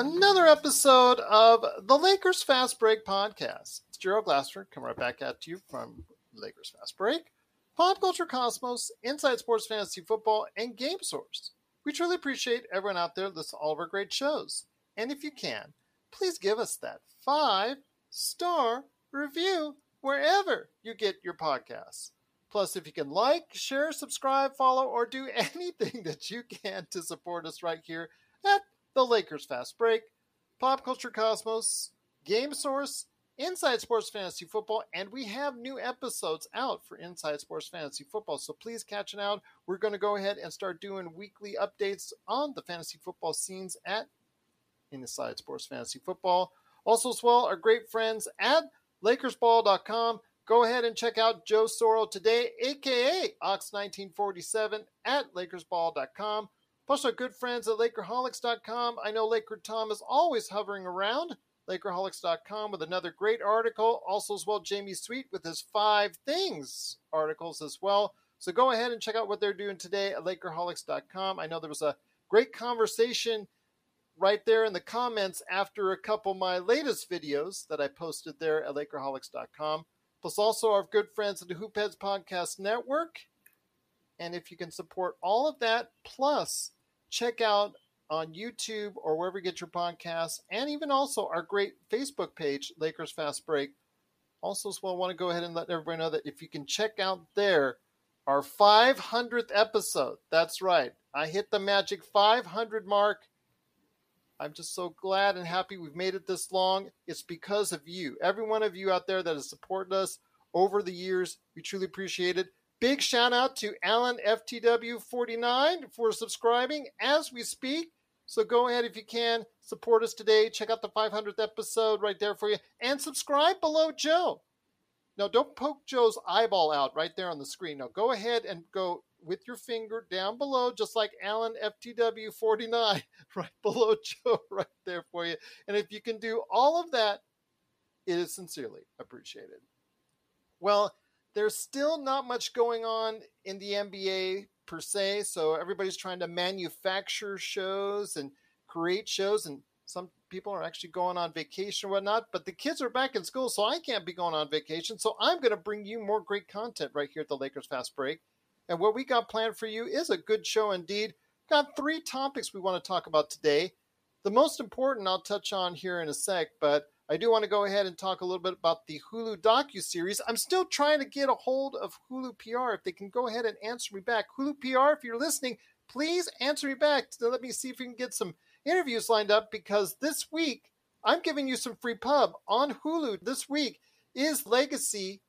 another episode of the Lakers Fast Break podcast. It's Gerald Glasser coming right back at you from Lakers Fast Break, Pop Culture Cosmos, Inside Sports Fantasy Football, and Game Source. We truly appreciate everyone out there listening to all of our great shows. And if you can, please give us that five star review wherever you get your podcasts. Plus, if you can like, share, subscribe, follow, or do anything that you can to support us right here at the Lakers Fast Break, Pop Culture Cosmos, Game Source, Inside Sports Fantasy Football, and we have new episodes out for Inside Sports Fantasy Football. So please catch it out. We're going to go ahead and start doing weekly updates on the fantasy football scenes at Inside Sports Fantasy Football. Also, as well, our great friends at LakersBall.com. Go ahead and check out Joe Soro today, aka Ox1947 at LakersBall.com. Plus, our good friends at Lakerholics.com. I know Laker Tom is always hovering around. Lakerholics.com with another great article. Also, as well, Jamie Sweet with his five things articles as well. So go ahead and check out what they're doing today at Lakerholics.com. I know there was a great conversation right there in the comments after a couple of my latest videos that I posted there at Lakerholics.com. Plus, also our good friends at the Hoopheads Podcast Network. And if you can support all of that, plus check out on YouTube or wherever you get your podcasts, and even also our great Facebook page, Lakers Fast Break. Also, as well, I want to go ahead and let everybody know that if you can check out there our 500th episode. That's right. I hit the magic 500 mark. I'm just so glad and happy we've made it this long. It's because of you, every one of you out there that has supported us over the years. We truly appreciate it. Big shout out to Alan FTW49 for subscribing as we speak. So go ahead if you can, support us today. Check out the 500th episode right there for you. And subscribe below Joe. Now, don't poke Joe's eyeball out right there on the screen. Now, go ahead and go with your finger down below, just like Alan FTW49, right below Joe, right there for you. And if you can do all of that, it is sincerely appreciated. Well, there's still not much going on in the NBA per se, so everybody's trying to manufacture shows and create shows, and some people are actually going on vacation or whatnot. But the kids are back in school, so I can't be going on vacation. So I'm going to bring you more great content right here at the Lakers Fast Break. And what we got planned for you is a good show indeed. Got three topics we want to talk about today. The most important I'll touch on here in a sec, but I do want to go ahead and talk a little bit about the Hulu docu series. I'm still trying to get a hold of Hulu PR. If they can go ahead and answer me back, Hulu PR, if you're listening, please answer me back to let me see if we can get some interviews lined up because this week I'm giving you some free pub on Hulu. This week is Legacy,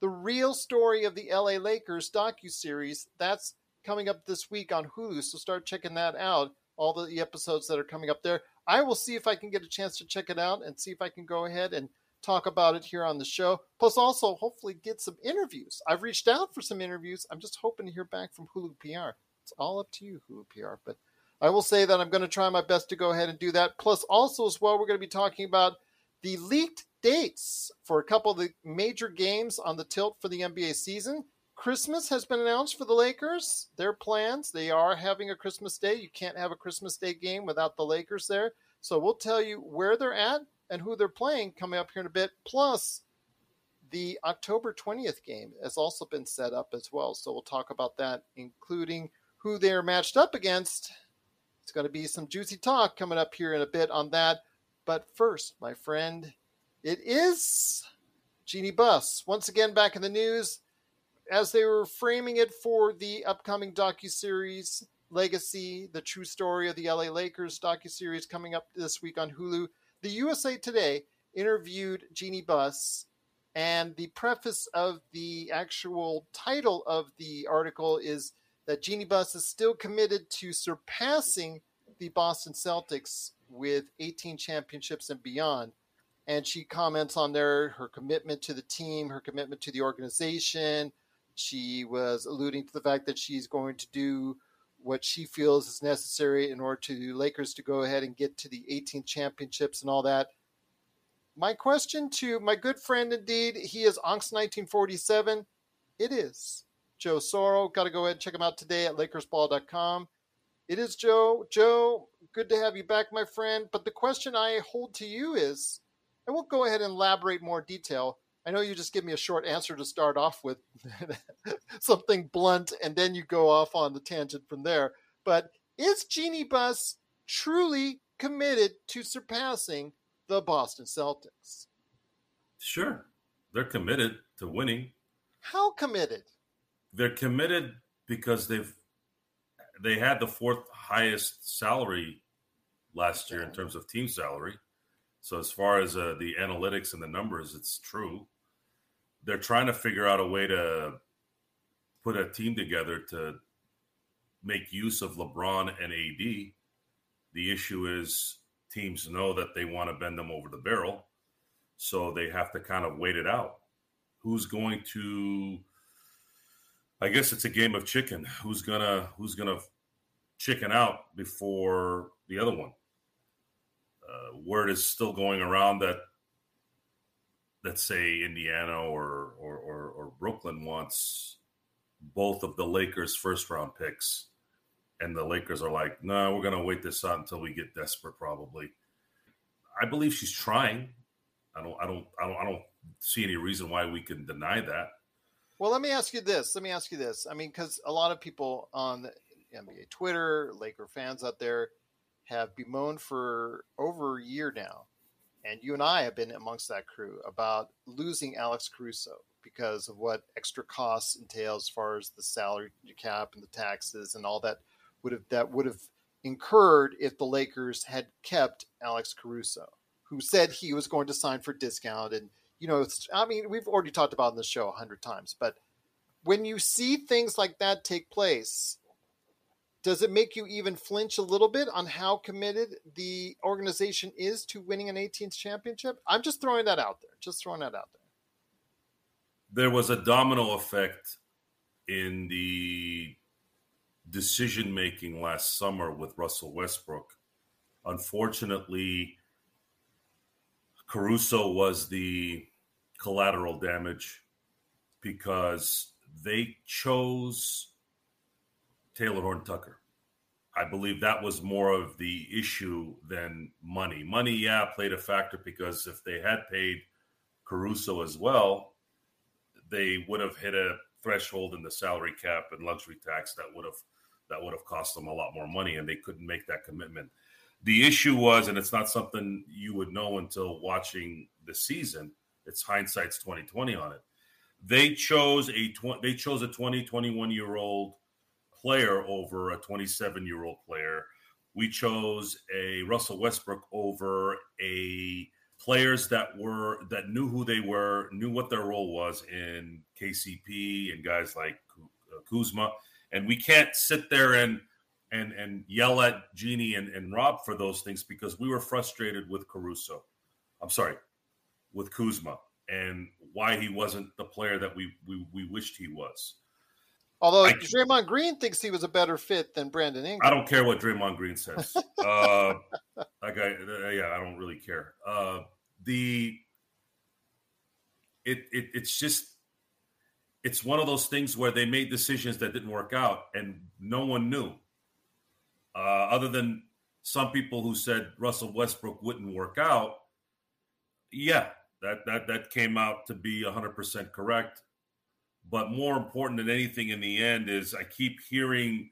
the real story of the LA Lakers docu series. That's coming up this week on Hulu, so start checking that out. All the episodes that are coming up there. I will see if I can get a chance to check it out and see if I can go ahead and talk about it here on the show. Plus, also hopefully get some interviews. I've reached out for some interviews. I'm just hoping to hear back from Hulu PR. It's all up to you, Hulu PR. But I will say that I'm going to try my best to go ahead and do that. Plus, also as well, we're going to be talking about the leaked dates for a couple of the major games on the tilt for the NBA season. Christmas has been announced for the Lakers. Their plans, they are having a Christmas Day. You can't have a Christmas Day game without the Lakers there. So we'll tell you where they're at, and who they're playing coming up here in a bit. Plus, the October 20th game has also been set up as well. So we'll talk about that, including who they're matched up against. It's going to be some juicy talk coming up here in a bit on that. But first, my friend, it is Jeanie Buss once again back in the news as they were framing it for the upcoming docu-series Legacy, the true story of the LA Lakers docu-series coming up this week on Hulu. The USA Today interviewed Jeanie Buss and the preface of the actual title of the article is that Jeanie Buss is still committed to surpassing the Boston Celtics with 18 championships and beyond. And she comments on there her commitment to the team, her commitment to the organization. She was alluding to the fact that she's going to do what she feels is necessary in order to Lakers to go ahead and get to the 18 championships and all that. My question to my good friend, indeed, he is Onks 1947. It is Joe Soro. Got to go ahead and check him out today at LakersBall.com. It is Joe. Joe, good to have you back, my friend. But the question I hold to you is, I won't go ahead and elaborate more detail. I know you just give me a short answer to start off with, something blunt, and then you go off on the tangent from there. But is Jeanie Buss truly committed to surpassing the Boston Celtics? Sure. They're committed to winning. How committed? They're committed because they've they had the fourth highest salary last year in terms of team salary. So as far as uh, the analytics and the numbers, it's true they're trying to figure out a way to put a team together to make use of LeBron and AD. The issue is teams know that they want to bend them over the barrel, so they have to kind of wait it out. Who's going to I guess it's a game of chicken. Who's gonna who's gonna chicken out before the other one? Uh, word is still going around that let's say Indiana or, or, or, or Brooklyn wants both of the Lakers' first round picks, and the Lakers are like, no, we're going to wait this out until we get desperate, probably. I believe she's trying. I don't, I don't, I don't, I don't see any reason why we can deny that. Well, let me ask you this. Let me ask you this. I mean, because a lot of people on NBA Twitter, Laker fans out there, have bemoaned for over a year now and you and I have been amongst that crew about losing Alex Caruso because of what extra costs entail as far as the salary cap and the taxes and all that would have that would have incurred if the Lakers had kept Alex Caruso, who said he was going to sign for discount. And you know, I mean, we've already talked about in the show a hundred times, but when you see things like that take place, does it make you even flinch a little bit on how committed the organization is to winning an 18th championship? I'm just throwing that out there. Just throwing that out there. There was a domino effect in the decision making last summer with Russell Westbrook. Unfortunately, Caruso was the collateral damage because they chose Taylor Horton-Tucker. I believe that was more of the issue than money. Money, yeah, played a factor because if they had paid Caruso as well, they would have hit a threshold in the salary cap and luxury tax that would have that would have cost them a lot more money, and they couldn't make that commitment. The issue was, and it's not something you would know until watching the season. It's hindsight's twenty twenty on it. They chose a tw- they chose a 20, 21 year old player over a 27 year old player. We chose a Russell Westbrook over a players that were that knew who they were, knew what their role was in KCP and guys like uh, Kuzma. And we can't sit there and and and yell at Jeanie and, and Rob for those things because we were frustrated with Caruso. I'm sorry, with Kuzma and why he wasn't the player that we we, we wished he was. Although I, Draymond Green thinks he was a better fit than Brandon Ingram. I don't care what Draymond Green says. uh, like I, uh, yeah, I don't really care. Uh, the it, it it's just it's one of those things where they made decisions that didn't work out, and no one knew, uh, other than some people who said Russell Westbrook wouldn't work out. Yeah, that that that came out to be 100% correct. But more important than anything in the end is I keep hearing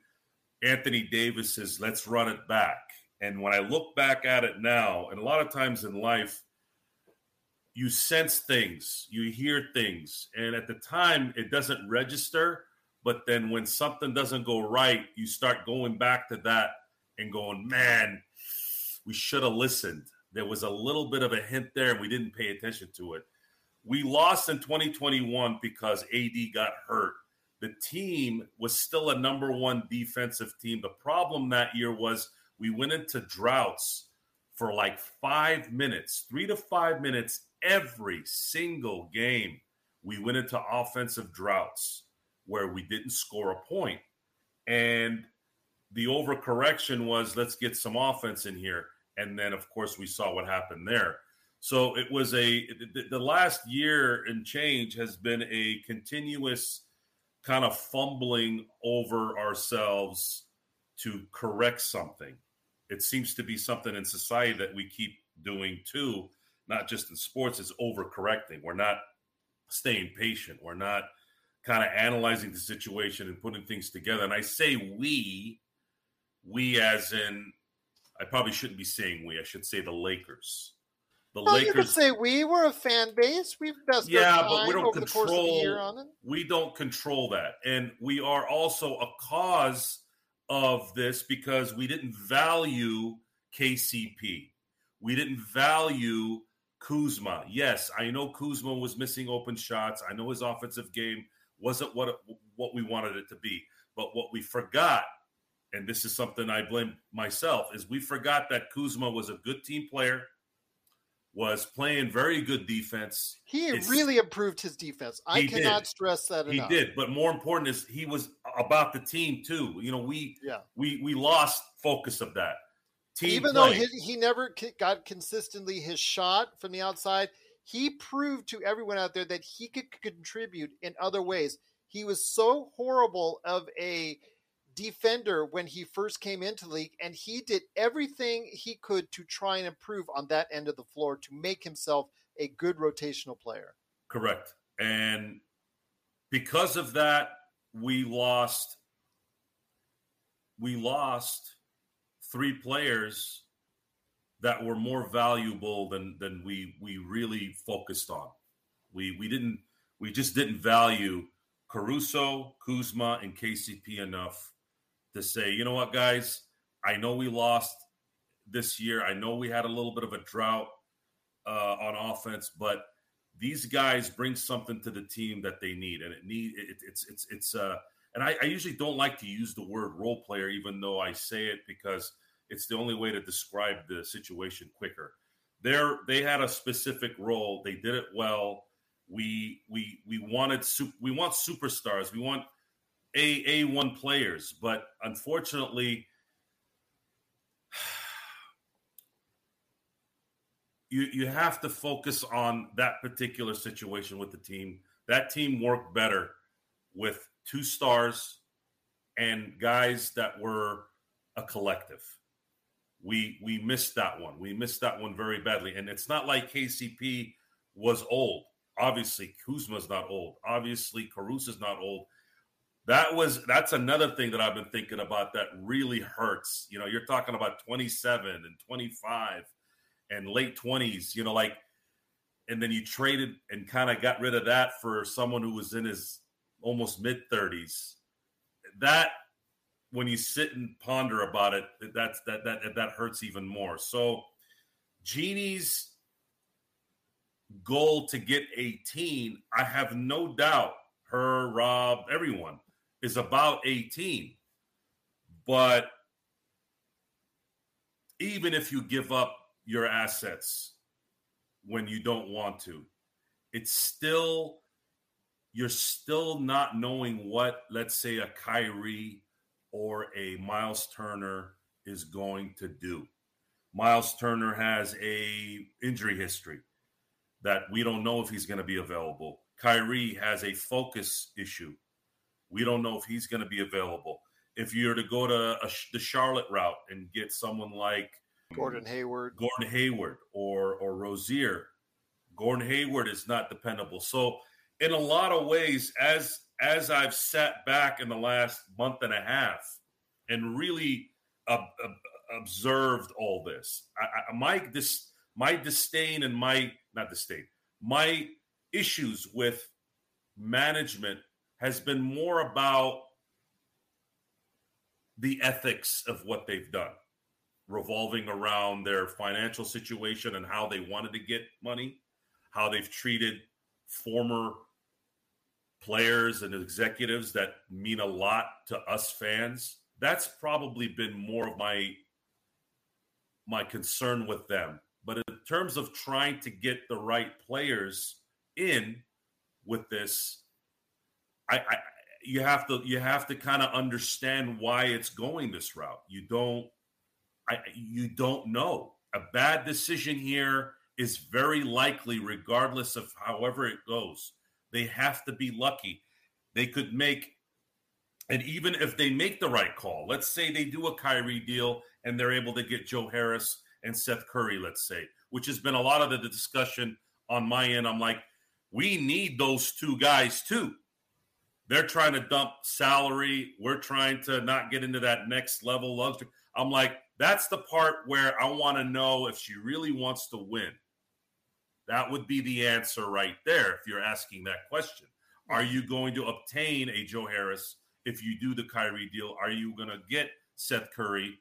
Anthony Davis says, "Let's run it back." And when I look back at it now, and a lot of times in life, you sense things, you hear things, and at the time it doesn't register. But then when something doesn't go right, you start going back to that and going, man, we should have listened. There was a little bit of a hint there, and we didn't pay attention to it. We lost in 2021 because AD got hurt. The team was still a number one defensive team. The problem that year was we went into droughts for like five minutes, three to five minutes every single game. We went into offensive droughts where we didn't score a point. And the overcorrection was let's get some offense in here. And then, of course, we saw what happened there. So it was a, the last year and change has been a continuous kind of fumbling over ourselves to correct something. It seems to be something in society that we keep doing too, not just in sports, it's overcorrecting. We're not staying patient. We're not kind of analyzing the situation and putting things together. And I say we, we as in, I probably shouldn't be saying we. I should say the Lakers. The well, Lakers. You could say we were a fan base. We've invested yeah, but we don't control. We don't control that, and we are also a cause of this because we didn't value KCP. We didn't value Kuzma. Yes, I know Kuzma was missing open shots. I know his offensive game wasn't what it, what we wanted it to be. But what we forgot, and this is something I blame myself, is we forgot that Kuzma was a good team player, was playing very good defense. He it's, really improved his defense. I cannot did. stress that enough. He did, but more important is he was about the team too. You know, we yeah. we we lost focus of that. Team Even play. though he, he never got consistently his shot from the outside, he proved to everyone out there that he could contribute in other ways. He was so horrible of a defender when he first came into the league, and he did everything he could to try and improve on that end of the floor to make himself a good rotational player. Correct. And because of that, we lost we lost three players that were more valuable than than we we really focused on. We we didn't we just didn't value Caruso, Kuzma, and KCP enough to say, you know what, guys, I know we lost this year. I know we had a little bit of a drought uh, on offense, but these guys bring something to the team that they need, and it need it, it's it's it's uh. And I, I usually don't like to use the word role player, even though I say it because it's the only way to describe the situation quicker. There, they had a specific role. They did it well. We we we wanted we want superstars. We want a a one players, but unfortunately, you you have to focus on that particular situation with the team. That team worked better with two stars and guys that were a collective we we missed that one. We missed that one very badly. And it's not like KCP was old. Obviously, Kuzma's not old. Obviously, Caruso's not old. That was that's another thing that I've been thinking about that really hurts. You know, you're talking about 27 and 25 and late 20s, you know, like and then you traded and kind of got rid of that for someone who was in his almost mid 30s. That when you sit and ponder about it, that's that that that hurts even more. So Jeanie's goal to get 18, I have no doubt her, Rob, everyone is about 18. But even if you give up your assets when you don't want to, it's still you're still not knowing what, let's say, a Kyrie or a Miles Turner is going to do. Miles Turner has a injury history that we don't know if he's going to be available. Kyrie has a focus issue. We don't know if he's going to be available. If you're to go to a, the Charlotte route and get someone like Gordon Hayward, Gordon Hayward, or or Rozier, Gordon Hayward is not dependable. So, in a lot of ways, as as I've sat back in the last month and a half and really uh, uh, observed all this, I, I, my this my disdain and my not disdain, my issues with management has been more about the ethics of what they've done, revolving around their financial situation and how they wanted to get money, how they've treated former players and executives that mean a lot to us fans. That's probably been more of my my concern with them. But in terms of trying to get the right players in with this, I, I you have to you have to kind of understand why it's going this route. You don't I you don't know. A bad decision here is very likely regardless of however it goes. They have to be lucky. They could make and even if they make the right call, let's say they do a Kyrie deal and they're able to get Joe Harris and Seth Curry, let's say, which has been a lot of the discussion on my end. I'm like, we need those two guys too. They're trying to dump salary. We're trying to not get into that next level luxury. I'm like, that's the part where I want to know if she really wants to win. That would be the answer right there if you're asking that question. Are you going to obtain a Joe Harris if you do the Kyrie deal? Are you going to get Seth Curry?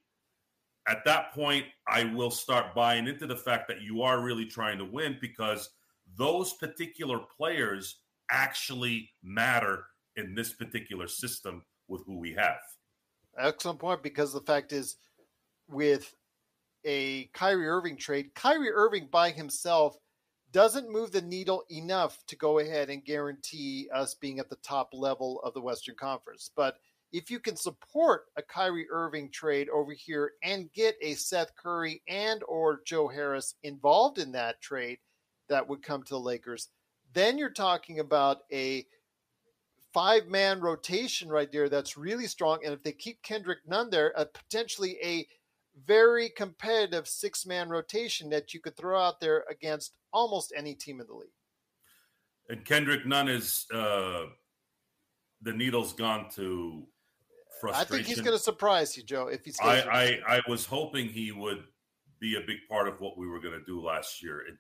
At that point, I will start buying into the fact that you are really trying to win because those particular players actually matter in this particular system with who we have. Excellent point because the fact is, with a Kyrie Irving trade, Kyrie Irving by himself doesn't move the needle enough to go ahead and guarantee us being at the top level of the Western Conference. But if you can support a Kyrie Irving trade over here and get a Seth Curry and or Joe Harris involved in that trade that would come to the Lakers, then you're talking about a five man rotation right there that's really strong. And if they keep Kendrick Nunn there, a potentially a very competitive six man rotation that you could throw out there against almost any team in the league. And Kendrick Nunn is uh, the needle's gone to frustration. I think he's going to surprise you, Joe. If he's, I, I, I was hoping he would be a big part of what we were going to do last year. It,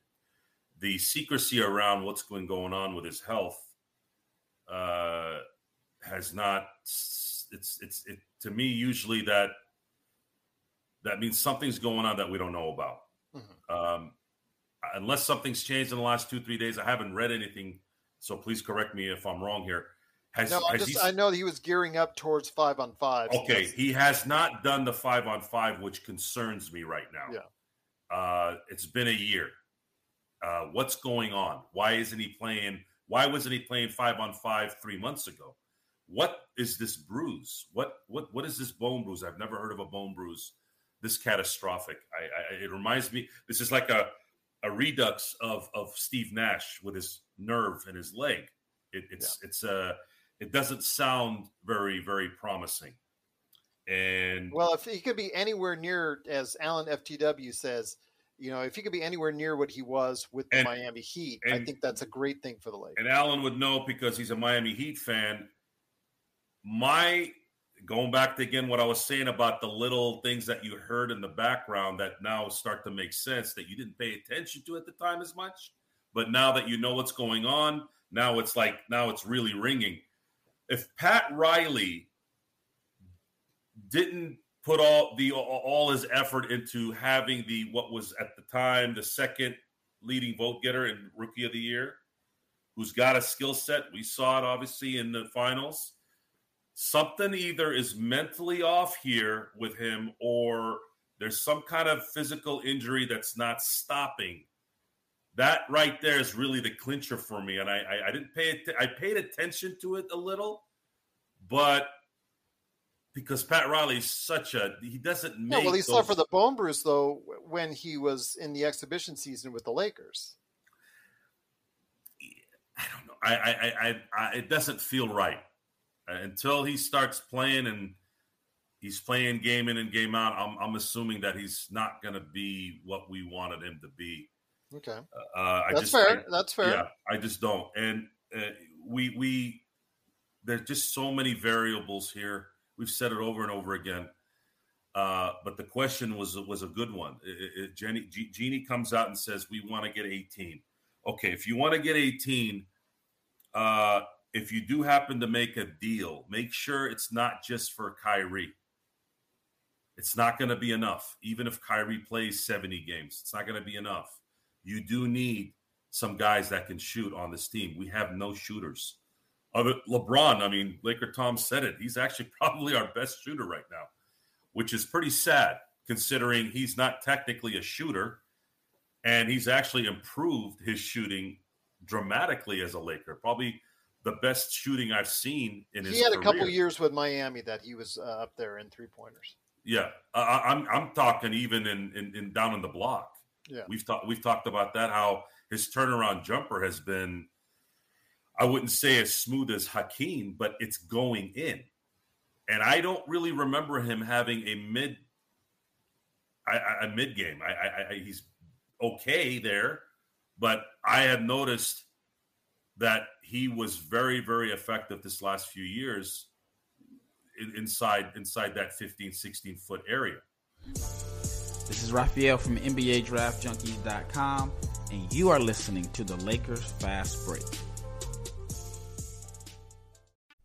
the secrecy around what's been going on with his health uh, has not. It's it's it to me usually that that means something's going on that we don't know about. Mm-hmm. Um, unless something's changed in the last two three days, I haven't read anything. So please correct me if I'm wrong here. Has, no, has just, I know he was gearing up towards five on five. Okay, he has not done the five on five, which concerns me right now. Yeah, uh, it's been a year. Uh, what's going on? Why isn't he playing? Why wasn't he playing five on five three months ago? What is this bruise? What what what is this bone bruise? I've never heard of a bone bruise this catastrophic. I, I it reminds me. This is like a a redux of of Steve Nash with his nerve and his leg. It, it's yeah. it's uh it doesn't sound very very promising. And well, if he could be anywhere near, as Alan FTW says, you know, if he could be anywhere near what he was with the and, Miami Heat, and, I think that's a great thing for the Lakers. And Alan would know because he's a Miami Heat fan. My going back to again what I was saying about the little things that you heard in the background that now start to make sense that you didn't pay attention to at the time as much, but now that you know what's going on, now it's like now it's really ringing. If Pat Riley didn't put all the all his effort into having the what was at the time the second leading vote getter and rookie of the year, who's got a skill set. We saw it obviously in the finals. Something either is mentally off here with him, or there's some kind of physical injury that's not stopping. That right there is really the clincher for me, and I I, I didn't pay it. I paid attention to it a little, but because Pat Riley's such a he doesn't make. Yeah, well, he those... suffered the bone bruise though when he was in the exhibition season with the Lakers. I don't know. I, I, I, I it doesn't feel right until he starts playing and he's playing game in and game out. I'm, I'm assuming that he's not going to be what we wanted him to be. Okay, uh, I that's just, fair. I, that's fair. Yeah, I just don't. And uh, we we there's just so many variables here. We've said it over and over again. Uh, but the question was was a good one. It, it, Jenny G, Jeanie comes out and says we want to get 18. Okay, if you want to get 18, uh, if you do happen to make a deal, make sure it's not just for Kyrie. It's not going to be enough. Even if Kyrie plays 70 games, it's not going to be enough. You do need some guys that can shoot on this team. We have no shooters. Other LeBron, I mean, Laker Tom said it. He's actually probably our best shooter right now, which is pretty sad considering he's not technically a shooter and he's actually improved his shooting dramatically as a Laker. Probably the best shooting I've seen in his. He had career. a couple years with Miami that he was uh, up there in three pointers. Yeah, uh, I'm I'm talking even in, in, in down in the block. Yeah, we've talked we've talked about that how his turnaround jumper has been. I wouldn't say as smooth as Hakeem, but it's going in, and I don't really remember him having a mid. a mid game. I, I, I he's okay there, but I have noticed that he was very, very effective this last few years inside inside that 15, 16 foot area. This is Raphael from NBA Draft Junkies.com, and you are listening to the Lakers Fast Break.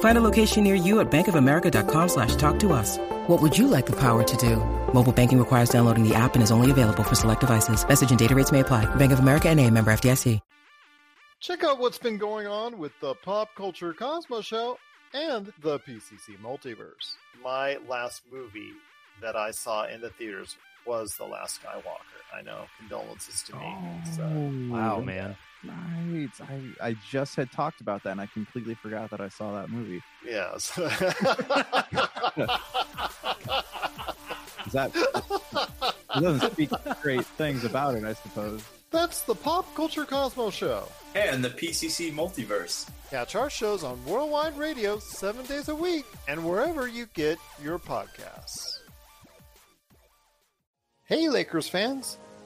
Find a location near you at bankofamerica.com slash talk to us. What would you like the power to do? Mobile banking requires downloading the app and is only available for select devices. Message and data rates may apply. Bank of America and a member FDIC. Check out what's been going on with the Pop Culture Cosmos Show and the PCC Multiverse. My last movie that I saw in the theaters was The Last Skywalker. I know, condolences to me. Oh, so, wow, man. Right. I, I just had talked about that and I completely forgot that I saw that movie. Yes. that it doesn't speak great things about it, I suppose. That's the Pop Culture Cosmos Show. And the PCC Multiverse. Catch our shows on Worldwide Radio seven days a week and wherever you get your podcasts. Hey, Lakers fans!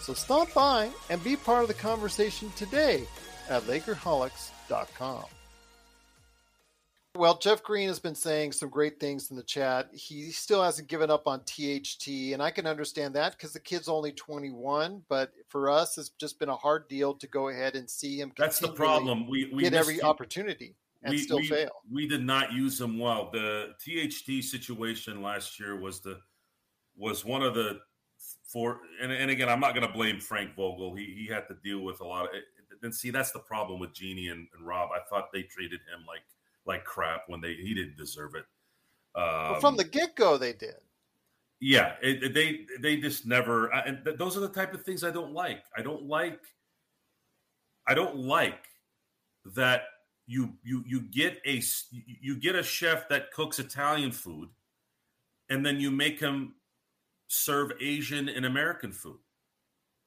So stop by and be part of the conversation today at Lakerholics.com. Well, Jeff Green has been saying some great things in the chat. He still hasn't given up on THT, and I can understand that because the kid's only 21. But for us, it's just been a hard deal to go ahead and see him. That's the problem. We, we get every him. opportunity and we, still we, fail. We did not use him well. The THT situation last year was the was one of the four. And, and again, I'm not going to blame Frank Vogel. He he had to deal with a lot of. And see, that's the problem with Jeanie and, and Rob. I thought they treated him like like crap when they he didn't deserve it. Um, well, from the get go, they did. Yeah, it, it, they they just never. And th- those are the type of things I don't like. I don't like. I don't like that you you you get a you get a chef that cooks Italian food, and then you make him serve Asian and American food.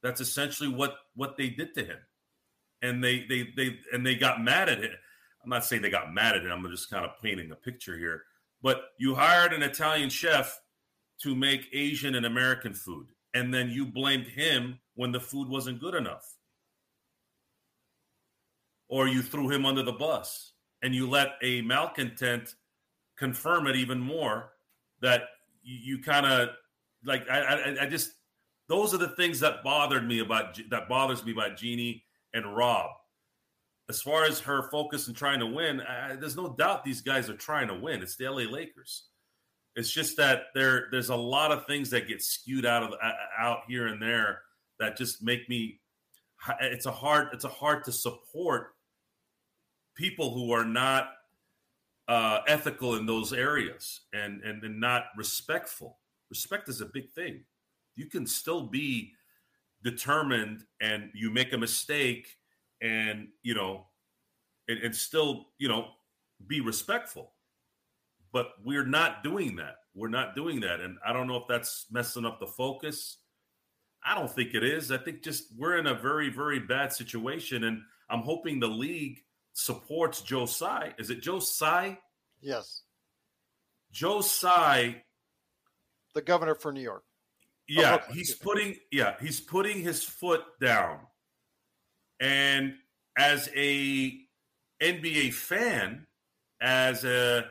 That's essentially what what they did to him, and they they they and they got mad at him. I'm not saying they got mad at him. I'm just kind of painting a picture here. But you hired an Italian chef to make Asian and American food, and then you blamed him when the food wasn't good enough. Or you threw him under the bus and you let a malcontent confirm it even more that you, you kind of like I, I, I just those are the things that bothered me about that bothers me about Jeanie and Rob as far as her focus in trying to win, uh, there's no doubt these guys are trying to win. It's the LA Lakers. It's just that there there's a lot of things that get skewed out of out here and there that just make me. It's a hard it's a hard to support people who are not uh, ethical in those areas and, and and not respectful. Respect is a big thing. You can still be determined, and you make a mistake, and you know, and, and still you know be respectful. But we're not doing that. We're not doing that, and I don't know if that's messing up the focus. I don't think it is. I think just we're in a very very bad situation, and I'm hoping the league supports Joe Tsai. Is it Joe Tsai? Yes. Joe Tsai, the governor for New York. Yeah, oh, he's putting yeah, he's putting his foot down. And as a NBA fan, as a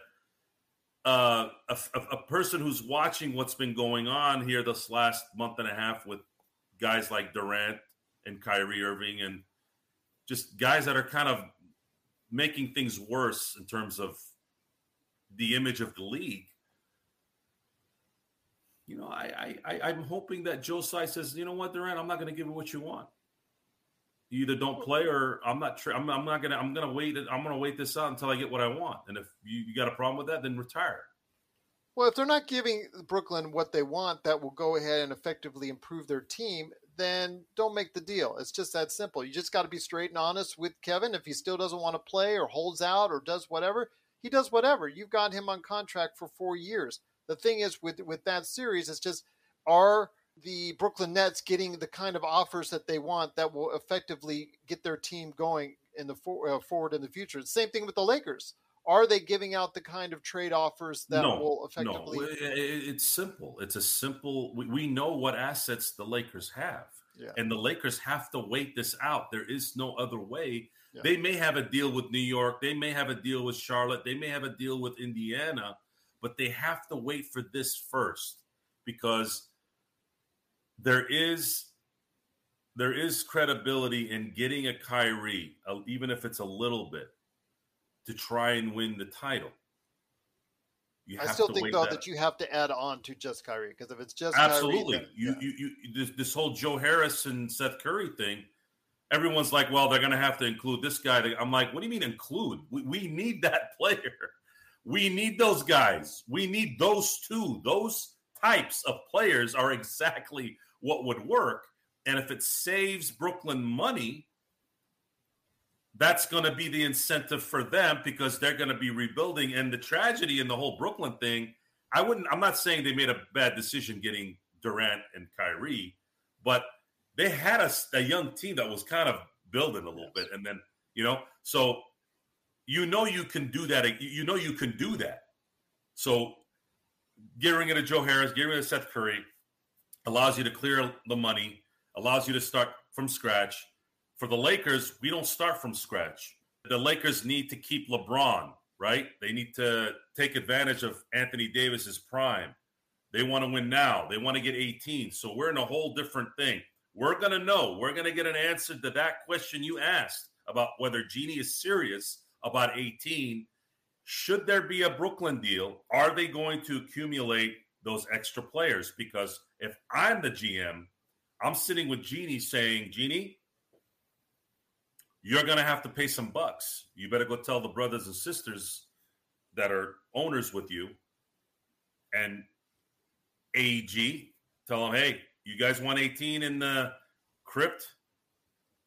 uh, a, a, person who's watching what's been going on here this last month and a half with guys like Durant and Kyrie Irving and just guys that are kind of making things worse in terms of the image of the league. You know, I, I, I am hoping that Joe Tsai says, you know what, Durant, I'm not going to give you what you want. You either don't play or I'm not. Tra- I'm, I'm not gonna. I'm gonna wait. I'm gonna wait this out until I get what I want. And if you, you got a problem with that, then retire. Well, if they're not giving Brooklyn what they want, that will go ahead and effectively improve their team then don't make the deal. It's just that simple. You just got to be straight and honest with Kevin. If he still doesn't want to play or holds out or does whatever, he does whatever. You've got him on contract for four years. The thing is with with that series, it's just are the Brooklyn Nets getting the kind of offers that they want that will effectively get their team going in the for, uh, forward in the future. Same thing with the Lakers. Are they giving out the kind of trade offers that no, will effectively? No, it's simple. It's a simple. We, we know what assets the Lakers have, yeah. and the Lakers have to wait this out. There is no other way. Yeah. They may have a deal with New York. They may have a deal with Charlotte. They may have a deal with Indiana, but they have to wait for this first because there is there is credibility in getting a Kyrie, uh, even if it's a little bit to try and win the title. I still think though that, that, you have to add on to just Kyrie because if it's just absolutely Kyrie, then, you, yeah. you you this, this, whole Joe Harris and Seth Curry thing, everyone's like, well, they're going to have to include this guy. I'm like, what do you mean include? We, we need that player. We need those guys. We need those two. Those types of players are exactly what would work. And if it saves Brooklyn money, that's going to be the incentive for them because they're going to be rebuilding. And the tragedy in the whole Brooklyn thing, I wouldn't, I'm not saying they made a bad decision getting Durant and Kyrie, but they had a, a young team that was kind of building a little bit. And then, you know, so you know you can do that. You know you can do that. So getting rid of Joe Harris, getting rid of Seth Curry allows you to clear the money, allows you to start from scratch for the Lakers, we don't start from scratch. The Lakers need to keep LeBron, right? They need to take advantage of Anthony Davis's prime. They want to win now. They want to get 18. So we're in a whole different thing. We're going to know. We're going to get an answer to that question you asked about whether Jeanie is serious about 18. Should there be a Brooklyn deal? Are they going to accumulate those extra players? Because if I'm the GM, I'm sitting with Jeanie saying, Jeanie, you're going to have to pay some bucks. You better go tell the brothers and sisters that are owners with you and AEG, tell them, hey, you guys want 18 in the crypt?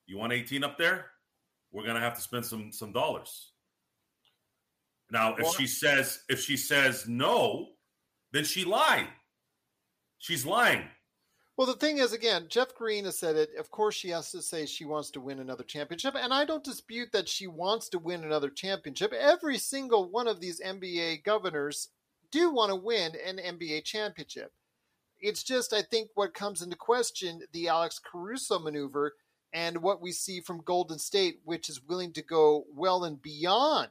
You want 18 up there? We're going to have to spend some some dollars. Now, if she says if she says no, then she lied. She's lying. Well, the thing is, again, Jeff Green has said it. Of course, she has to say she wants to win another championship. And I don't dispute that she wants to win another championship. Every single one of these NBA governors do want to win an NBA championship. It's just, I think, what comes into question the Alex Caruso maneuver and what we see from Golden State, which is willing to go well and beyond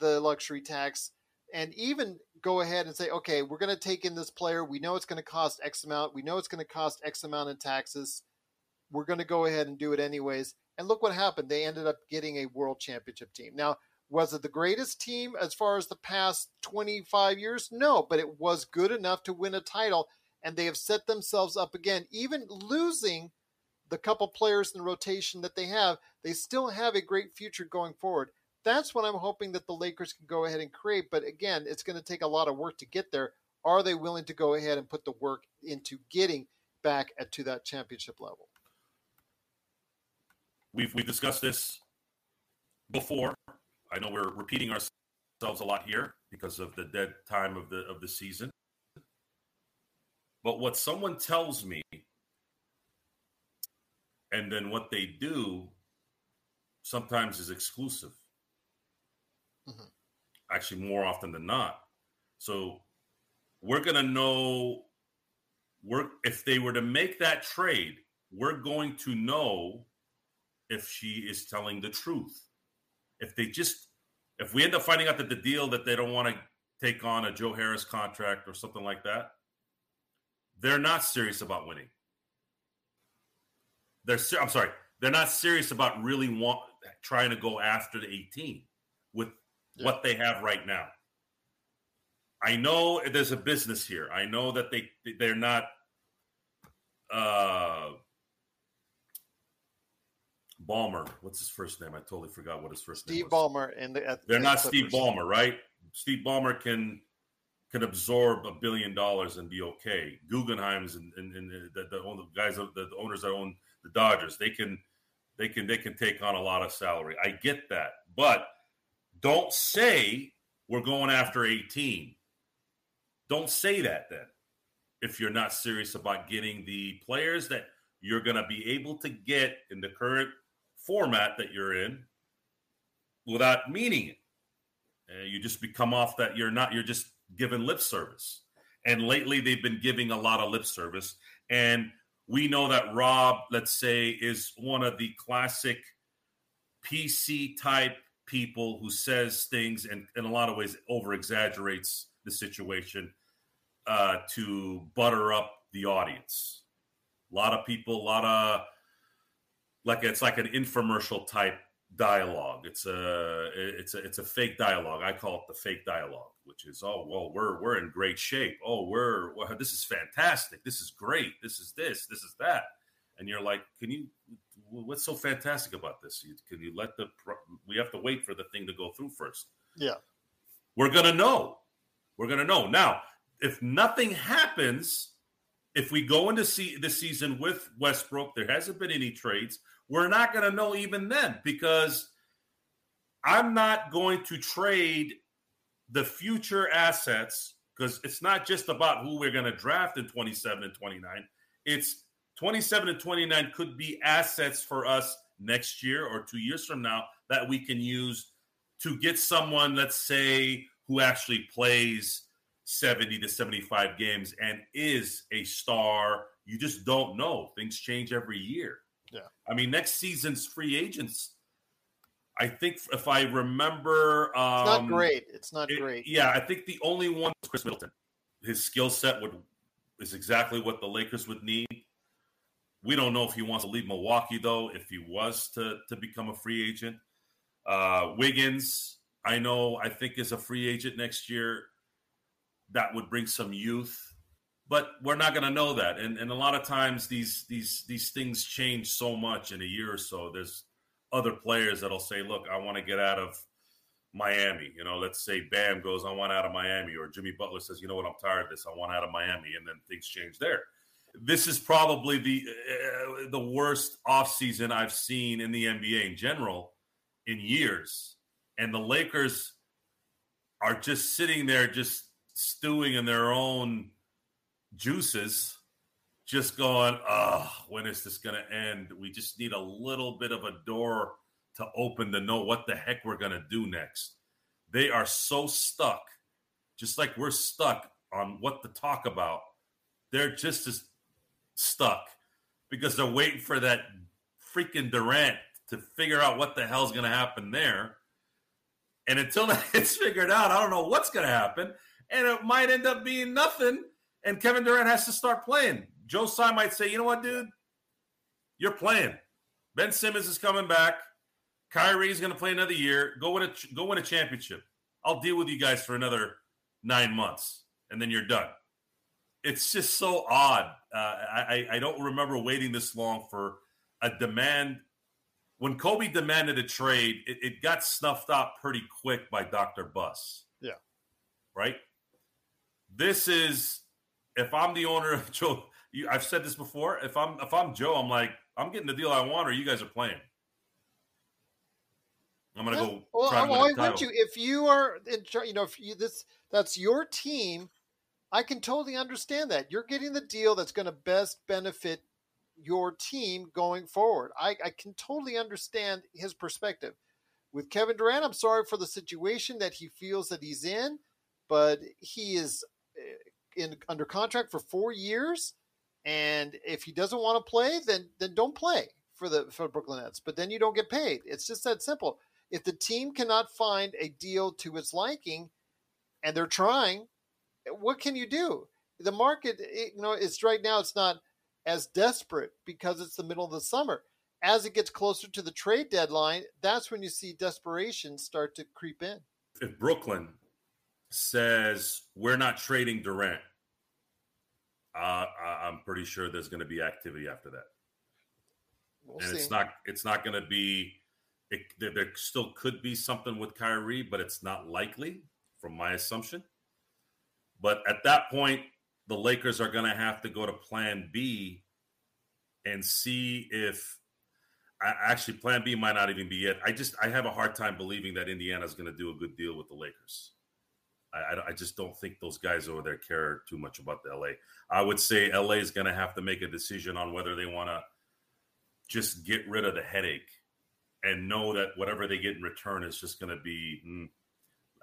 the luxury tax and even go ahead and say, okay, we're going to take in this player. We know it's going to cost X amount. We know it's going to cost X amount in taxes. We're going to go ahead and do it anyways. And look what happened. They ended up getting a world championship team. Now, Was it the greatest team as far as the past 25 years? No, but it was good enough to win a title, and they have set themselves up again. Even losing the couple players in the rotation that they have, they still have a great future going forward. That's what I'm hoping that the Lakers can go ahead and create. But again, it's going to take a lot of work to get there. Are they willing to go ahead and put the work into getting back at, to that championship level? We've we've discussed this before. I know we're repeating ourselves a lot here because of the dead time of the of the season. But what someone tells me and then what they do sometimes is exclusive. Mm-hmm. Actually, more often than not. So we're gonna know we're if they were to make that trade, we're going to know if she is telling the truth. If they just if we end up finding out that the deal that they don't want to take on a Joe Harris contract or something like that, they're not serious about winning. They're I'm sorry, they're not serious about really want trying to go after the 18 with yeah. what they have right now. I know there's a business here. I know that they they're not uh Ballmer. What's his first name? I totally forgot what his first Steve name was. Ballmer and the They're not Steve Ballmer, right? Steve Ballmer can can absorb a billion dollars and be okay. Guggenheim's and, and, and the, the, the guys, the, the owners that own the Dodgers, they can they can they can take on a lot of salary. I get that, but don't say we're going after 18. Don't say that then. If you're not serious about getting the players that you're going to be able to get in the current format that you're in without meaning it. Uh, you just become off that you're not you're just giving lip service. And lately they've been giving a lot of lip service and we know that Rob, let's say, is one of the classic PC type people who says things and in a lot of ways over exaggerates the situation uh, to butter up the audience. A lot of people, a lot of like it's like an infomercial type dialogue. It's a it's a it's a fake dialogue. I call it the fake dialogue, which is oh well we're we're in great shape. Oh we're well, this is fantastic. This is great. This is this. This is that. And you're like, can you? What's so fantastic about this? Can you let the? We have to wait for the thing to go through first. Yeah, we're gonna know. We're gonna know now. If nothing happens, if we go into see the season with Westbrook, there hasn't been any trades we're not going to know even then because I'm not going to trade the future assets because it's not just about who we're going to draft in 27 and 29. It's 27 and 29 could be assets for us next year or two years from now that we can use to get someone, let's say, who actually plays 70 to 75 games and is a star. You just don't know. Things change every year. Yeah. I mean, next season's free agents. I think if I remember, um, it's not um, great. It's not it, great. Yeah, I think the only one is Khris Middleton. His skill set would is exactly what the Lakers would need. We don't know if he wants to leave Milwaukee though. If he was to to become a free agent, uh, Wiggins, I know, I think is a free agent next year. That would bring some youth but we're not going to know that. And, and a lot of times these these these things change so much in a year or so. There's other players that'll say look i want to get out of miami. You know let's say bam goes i want out of miami or jimmy butler says you know what? I'm tired of this. I want out of miami and then things change there. This is probably the uh, the worst offseason i've seen in the nba in general in years. And the lakers are just sitting there just stewing in their own juices just going, oh, when is this going to end? We just need a little bit of a door to open to know what the heck we're going to do next. They are so stuck, just like we're stuck on what to talk about. They're just as stuck because they're waiting for that freaking Durant to figure out what the hell's going to happen there. And until that gets figured out, I don't know what's going to happen. And it might end up being nothing and Kevin Durant has to start playing. Joe Tsai might say, you know what, dude? You're playing. Ben Simmons is coming back. Kyrie's going to play another year. Go win a go win a championship. I'll deal with you guys for another nine months, and then you're done. It's just so odd. Uh, I I don't remember waiting this long for a demand. When Kobe demanded a trade, it, it got snuffed out pretty quick by Dr. Buss. Yeah. Right? This is if I'm the owner of Joe, you, I've said this before. If I'm if I'm Joe, I'm like, I'm getting the deal I want, or you guys are playing. I'm gonna go. Well, try to win why a title. would you? If you are, in, you know, if you this that's your team, I can totally understand that. You're getting the deal that's going to best benefit your team going forward. I, I can totally understand his perspective. With Kevin Durant, I'm sorry for the situation that he feels that he's in, but he is eh, in under contract for four years, and if he doesn't want to play, then then don't play for the for Brooklyn Nets. But then you don't get paid. It's just that simple. If the team cannot find a deal to its liking, and they're trying, what can you do? The market, it, you know, it's right now. It's not as desperate because it's the middle of the summer. As it gets closer to the trade deadline, that's when you see desperation start to creep in. if Brooklyn says we're not trading Durant, uh, I- I'm pretty sure there's going to be activity after that, We'll and see. it's not it's not going to be. It, there, there still could be something with Kyrie, but it's not likely, from my assumption. But at that point, the Lakers are going to have to go to Plan B and see if. Actually, Plan B might not even be it. I just I have a hard time believing that Indiana is going to do a good deal with the Lakers. I, I, I just don't think those guys over there care too much about the LA. I would say LA is going to have to make a decision on whether they want to just get rid of the headache and know that whatever they get in return is just going to be mm,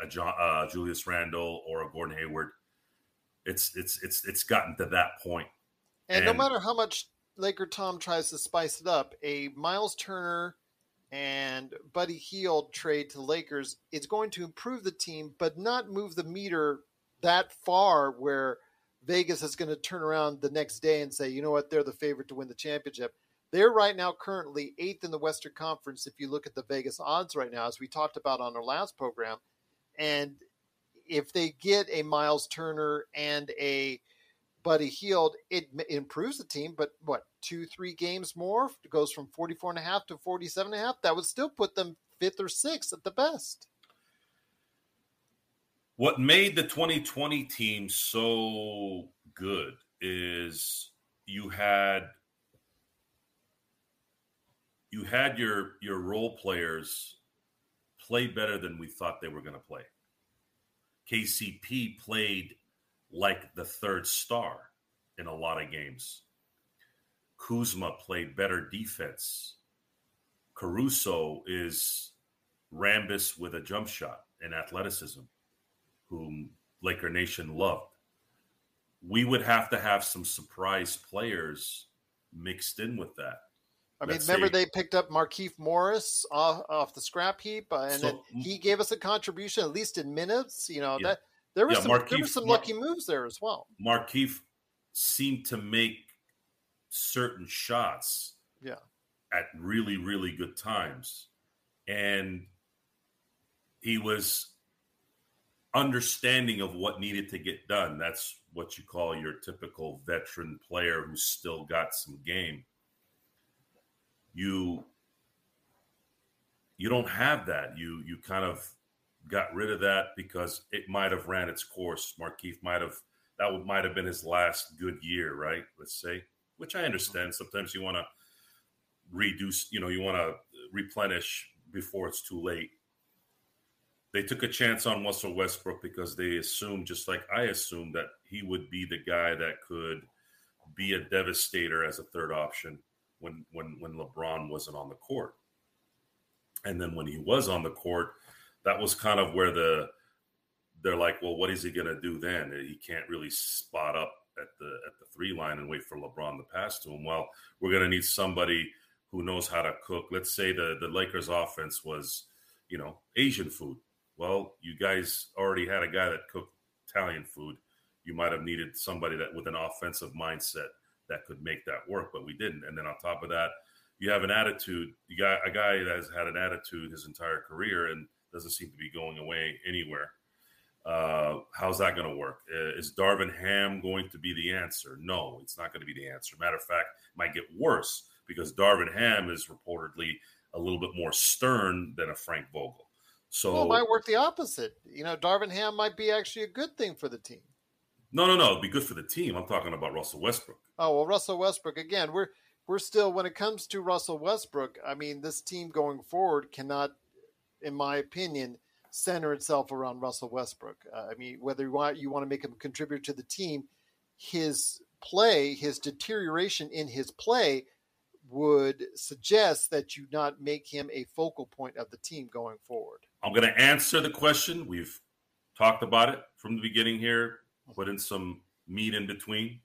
a John, uh, Julius Randle or a Gordon Hayward. It's it's it's it's gotten to that point. And, no matter how much Laker Tom tries to spice it up, a Miles Turner and Buddy Hield trade to Lakers, it's going to improve the team, but not move the meter that far where Vegas is going to turn around the next day and say, you know what, they're the favorite to win the championship. They're right now currently eighth in the Western Conference if you look at the Vegas odds right now, as we talked about on our last program. And if they get a Miles Turner and a Buddy Hield, it improves the team, but what, two, three games more? It goes from 44 and a half to 47 and a half. That would still put them fifth or sixth at the best. What made the 2020 team so good is you had you had your your role players play better than we thought they were going to play. KCP played like the third star in a lot of games. Kuzma played better defense. Caruso is Rambis with a jump shot and athleticism whom Laker Nation loved. We would have to have some surprise players mixed in with that. I mean, Let's remember see. they picked up Markieff Morris off, off the scrap heap, uh, and So- then he gave us a contribution at least in minutes. You know Yeah. that there was Yeah, some there Markieff- were some Mar- lucky moves there as well. Markieff seemed to make certain shots Yeah. at really, really good times. And he was understanding of what needed to get done. That's what you call your typical veteran player who's still got some game. You you don't have that. You you kind of got rid of that because it might have ran its course. Markieff might have that might have been his last good year, right? Let's say, which I understand. Sometimes you want to reduce, you know, you want to replenish before it's too late. They took a chance on Russell Westbrook because they assumed, just like I assumed, that he would be the guy that could be a devastator as a third option when when when LeBron wasn't on the court. And then when he was on the court, that was kind of where the they're like, well, what is he going to do then? He can't really spot up at the at the three line and wait for LeBron to pass to him. Well, we're going to need somebody who knows how to cook. Let's say the the Lakers offense was, you know, Asian food. Well, you guys already had a guy that cooked Italian food. You might have needed somebody that with an offensive mindset that could make that work, but we didn't. And then on top of that, you have an attitude. You got a guy that has had an attitude his entire career and doesn't seem to be going away anywhere. Uh, how's that going to work? Uh, is Darvin Ham going to be the answer? No, it's not going to be the answer. Matter of fact, might get worse because Darvin Ham is reportedly a little bit more stern than a Frank Vogel. So well, it might work the opposite. You know, Darvin Ham might be actually a good thing for the team. No, no, no. It'd be good for the team. I'm talking about Russell Westbrook. Oh well, Russell Westbrook again. We're we're still when it comes to Russell Westbrook. I mean, this team going forward cannot, in my opinion, center itself around Russell Westbrook. Uh, I mean, whether you want you want to make him contribute to the team, his play, his deterioration in his play would suggest that you not make him a focal point of the team going forward. I'm going to answer the question. We've talked about it from the beginning here, put in some meat in between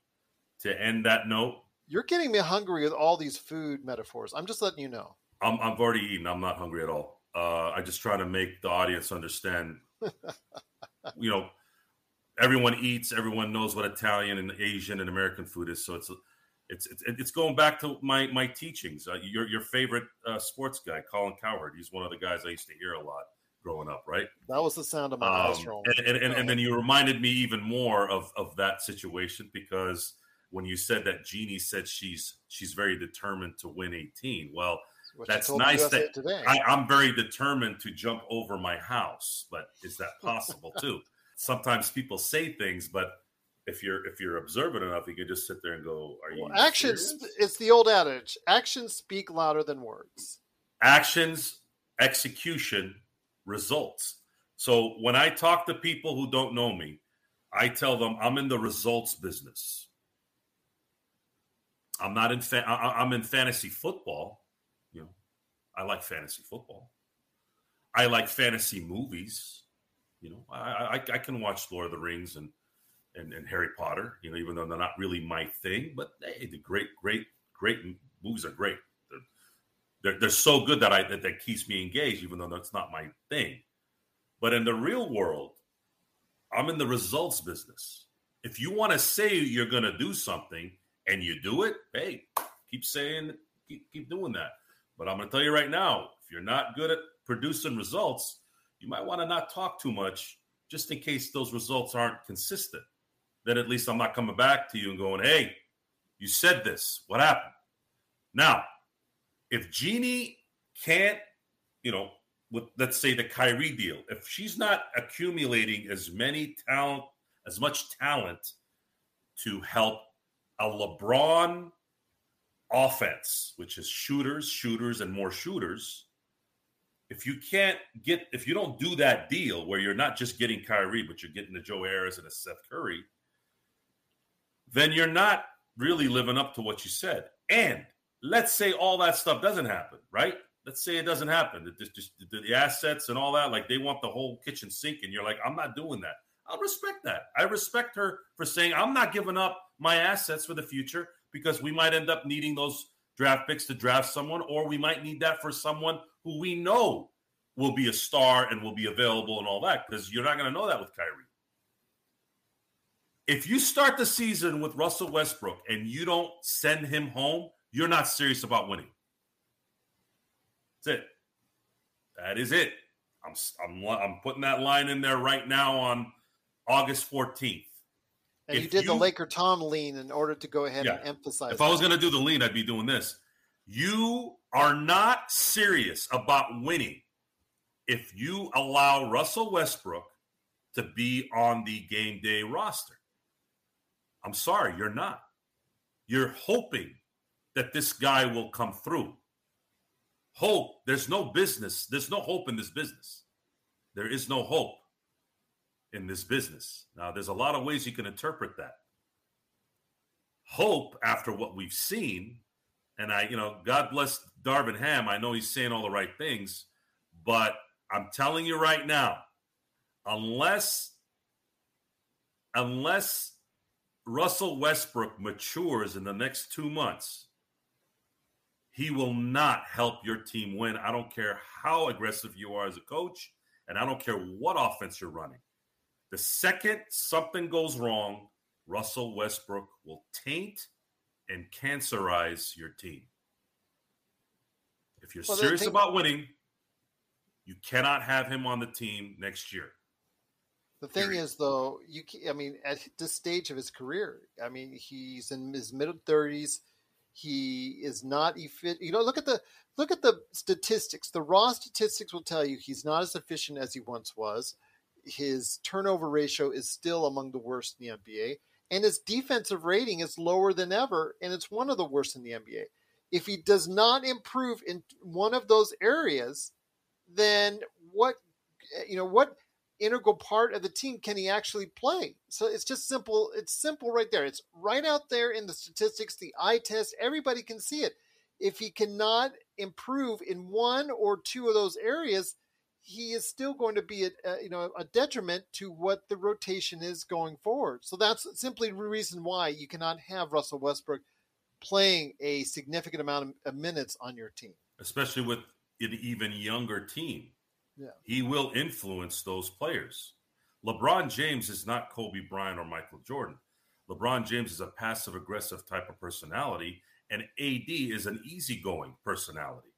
to end that note. You're getting me hungry with all these food metaphors. I'm just letting you know. I'm, I've already eaten. I'm not hungry at all. Uh, I just try to make the audience understand. you know, everyone eats. Everyone knows what Italian and Asian and American food is. So it's it's it's, it's going back to my my teachings. Uh, your your favorite uh, sports guy, Colin Cowherd. He's one of the guys I used to hear a lot growing up. Right. That was the sound of my Um, eyes rolling. and, and, and, and then you reminded me even more of of that situation because when you said that Jeanie said she's she's very determined to win 18. Well, that's nice that today. I, I'm very determined to jump over my house, but is that possible too? Sometimes people say things, but if you're if you're observant enough, you can just sit there and go, "Are you Well, actions. serious? It's the old adage: actions speak louder than words. actions, execution, results. So when I talk to people who don't know me, I tell them I'm in the results business. I'm not in. Fa- I- I- I'm in fantasy football. I like fantasy football. I like fantasy movies. You know, I, I, I can watch Lord of the Rings and, and and Harry Potter. You know, even though they're not really my thing, but hey, the great, great, great movies are great. They're, they're, they're so good that I that, that keeps me engaged, even though that's not my thing. But in the real world, I'm in the results business. If you want to say you're going to do something and you do it, hey, keep saying, keep, keep doing that. But I'm going to tell you right now, if you're not good at producing results, you might want to not talk too much, just in case those results aren't consistent. Then at least I'm not coming back to you and going, hey, you said this. What happened? Now, if Jeanie can't, you know, with let's say the Kyrie deal, if she's not accumulating as many talent, as much talent to help a LeBron offense, which is shooters, shooters, and more shooters. If you can't get, if you don't do that deal where you're not just getting Kyrie, but you're getting a Joe Harris and a Seth Curry, then you're not really living up to what you said. And let's say all that stuff doesn't happen, right? Let's say it doesn't happen. The, the, the assets and all that, like they want the whole kitchen sink, and you're like, I'm not doing that. I'll respect that. I respect her for saying I'm not giving up my assets for the future because we might end up needing those draft picks to draft someone, or we might need that for someone who we know will be a star and will be available and all that because you're not going to know that with Kyrie. If you start the season with Russell Westbrook and you don't send him home, you're not serious about winning. That's it. That is it. I'm I'm I'm putting that line in there right now on August 14th. And you If did the Laker Tom lean in order to go ahead and emphasize. If I was going to do the lean, I'd be doing this. You are not serious about winning if you allow Russell Westbrook to be on the game day roster. I'm sorry, you're not. You're hoping that this guy will come through. Hope, there's no business, there's no hope in this business. There is no hope in this business. Now, there's a lot of ways you can interpret that hope after what we've seen. And I, you know, God bless Darvin Ham. I know he's saying all the right things, but I'm telling you right now, unless unless Russell Westbrook matures in the next two months, he will not help your team win. I don't care how aggressive you are as a coach, and I don't care what offense you're running. The second something goes wrong, Russell Westbrook will taint and cancerize your team. If you're Well, serious about winning, you cannot have him on the team next year. The thing Period. is, though, you I mean, at this stage of his career, I mean, he's in his mid thirties. He is not efficient. You know, look at the look at the statistics. The raw statistics will tell you he's not as efficient as he once was. His turnover ratio is still among the worst in the NBA, and his defensive rating is lower than ever, and it's one of the worst in the NBA. If he does not improve in one of those areas, then what you know what integral part of the team can he actually play? So it's just simple. It's simple right there. It's right out there in the statistics, the eye test. Everybody can see it. If he cannot improve in one or two of those areas, he is still going to be a, a uh, you know a detriment to what the rotation is going forward. So that's simply the reason why you cannot have Russell Westbrook playing a significant amount of- of minutes on your team. especially with an even younger team. Yeah. He will influence those players. LeBron James is not Kobe Bryant or Michael Jordan. LeBron James is a passive aggressive type of personality, and AD is an easygoing personality.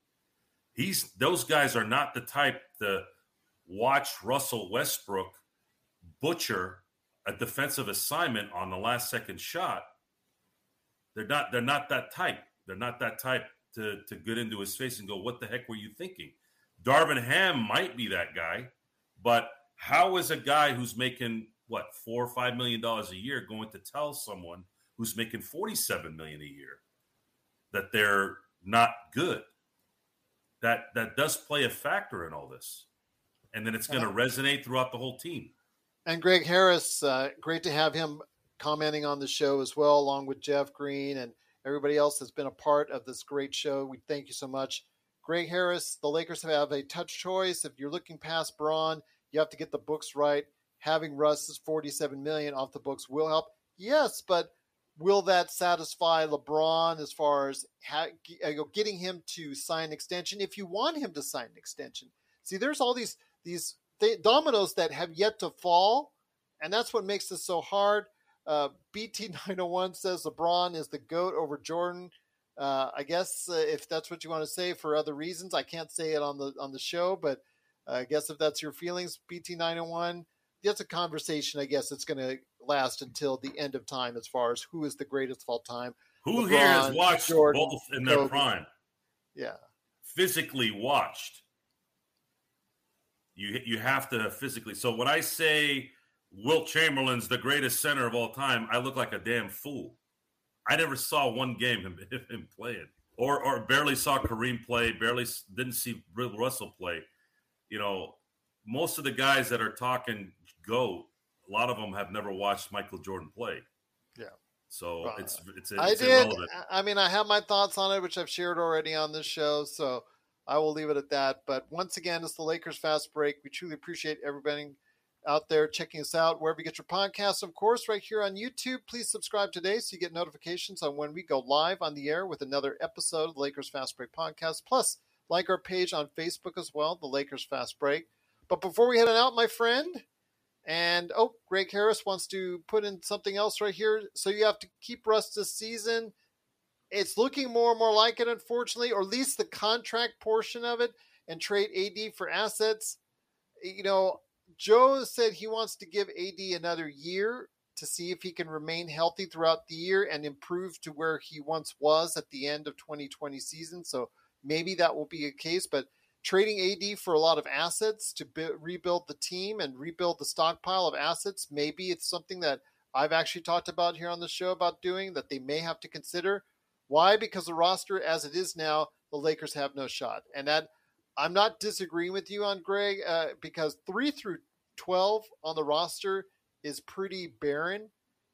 He's those guys are not the type to watch Russell Westbrook butcher a defensive assignment on the last second shot. They're not they're not that type. They're not that type to to get into his face and go, "What the heck were you thinking?" Darvin Ham might be that guy, but how is a guy who's making what four or five million dollars a year going to tell someone who's making forty-seven million a year that they're not good? That that does play a factor in all this, and then it's going to resonate throughout the whole team. And Greg Harris, uh, great to have him commenting on the show as well, along with Jeff Green and everybody else that's been a part of this great show. We thank you so much. Greg Harris, the Lakers have a touch choice. If you're looking past Bron, you have to get the books right. Having Russ's 47 million off the books will help. Yes, but will that satisfy LeBron as far as uh, getting him to sign an extension? If you want him to sign an extension, see, there's all these these th- dominoes that have yet to fall, and that's what makes this so hard. Uh, BT901 says LeBron is the GOAT over Jordan. Uh, I guess uh, if that's what you want to say for other reasons, I can't say it on the on the show, but uh, I guess if that's your feelings, BT901, that's a conversation. I guess it's going to last until the end of time as far as who is the greatest of all time. Who here has watched Jordan, both in their Kobe. prime? Yeah, physically watched. You you have to physically. So when I say Wilt Chamberlain's the greatest center of all time, I look like a damn fool. I never saw one game him, him playing, or or barely saw Kareem play. Barely didn't see Bill Russell play. You know, most of the guys that are talking go, a lot of them have never watched Michael Jordan play. Yeah. So Well, it's it's, I it's did. irrelevant. I- I mean, I have my thoughts on it, which I've shared already on this show. So I will leave it at that. But once again, it's the Lakers Fast Break. We truly appreciate everybody out there checking us out wherever you get your podcasts. Of course, right here on YouTube. Please subscribe today so you get notifications on when we go live on the air with another episode of the Lakers Fast Break podcast. Plus, like our page on Facebook as well, the Lakers Fast Break. But before we head on out, my friend, and oh, Greg Harris wants to put in something else right here. So you have to keep Russ this season. It's looking more and more like it, unfortunately, or at least the contract portion of it, and trade AD for assets. You know, Joe said he wants to give AD another year to see if he can remain healthy throughout the year and improve to where he once was at the end of 2020 season. So maybe that will be a case, but trading AD for a lot of assets to bu- rebuild the team and rebuild the stockpile of assets, maybe it's something that I've actually talked about here on the show about doing that they may have to consider. Why? Because the roster as it is now, the Lakers have no shot. And that I'm not disagreeing with you on Greg uh, because three through 12 on the roster is pretty barren.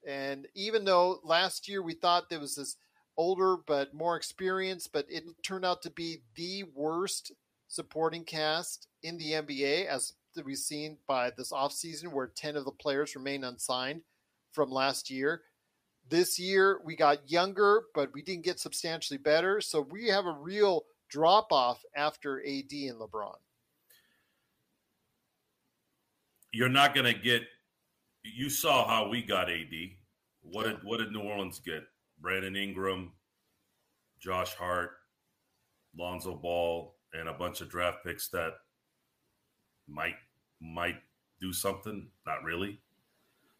And even though last year we thought there was this older but more experienced, but it turned out to be the worst supporting cast in the NBA, as we've seen by this offseason, where 10 of the players remain unsigned from last year. This year we got younger, but we didn't get substantially better. So we have a real drop off after AD and LeBron. you're not going to get. You saw how we got AD. What Yeah. did what did New Orleans get? Brandon Ingram, Josh Hart, Lonzo Ball, and a bunch of draft picks that might might do something. Not really.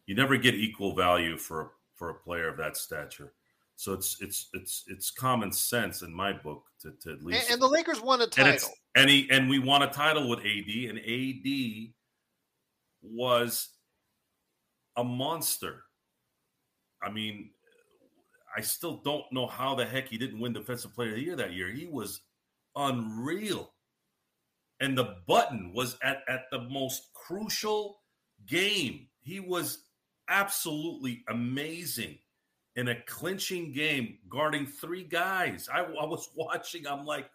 You never get equal value for a, for a player of that stature. So it's it's it's it's common sense in my book to, to at least And, and the Lakers won a title. it's and he and we won a title with AD, and AD was a monster. I mean, I still don't know how the heck he didn't win Defensive Player of the Year that year. He was unreal, and the button was at at the most crucial game. He was absolutely amazing in a clinching game, guarding three guys. I, I was watching. I'm like,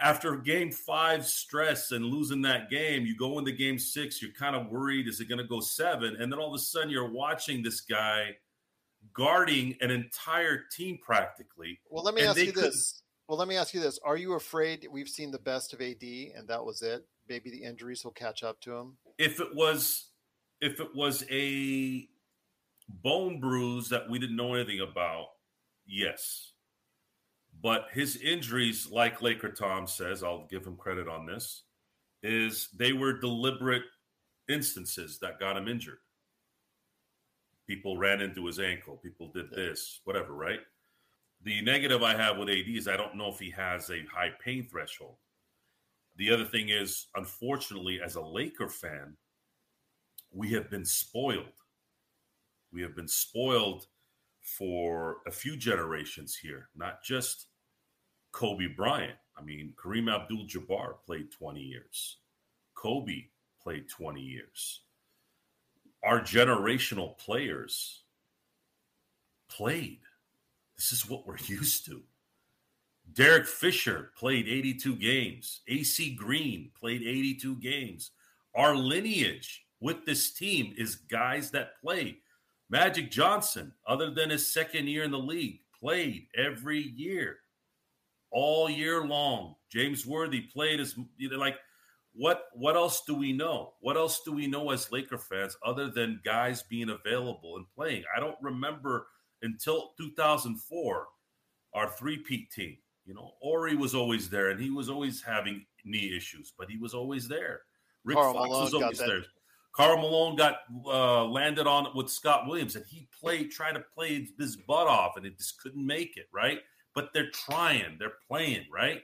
after game five stress and losing that game, you go into game six, you're kind of worried, is it going to go seven? And then all of a sudden, you're watching this guy guarding an entire team practically. well, let me ask you this. Well, let me ask you this. Are you afraid we've seen the best of AD and that was it? Maybe the injuries will catch up to him. If it was, if it was a bone bruise that we didn't know anything about, yes. But his injuries, like Laker Tom says, I'll give him credit on this, is they were deliberate instances that got him injured. People ran into his ankle, people did this, whatever, right? The negative I have with AD is I don't know if he has a high pain threshold. The other thing is, unfortunately, as a Laker fan, we have been spoiled. We have been spoiled for a few generations here, not just Kobe Bryant. I mean, Kareem Abdul Jabbar played 20 years, Kobe played 20 years. Our generational players played. This is what we're used to. Derek Fisher played 82 games. AC Green played 82 games. Our lineage with this team is guys that play. Magic Johnson, other than his second year in the league, played every year, all year long. James Worthy played as you know, like what what else do we know? What else do we know as Laker fans other than guys being available and playing? I don't remember until 2004 our three-peat team. You know, Horry was always there and he was always having knee issues, but he was always there. Rick Karl Fox Malone was always there. Karl Malone got uh, landed on with Scott Williams, and he played, tried to play his butt off, and it just couldn't make it, right? But they're trying, they're playing, right?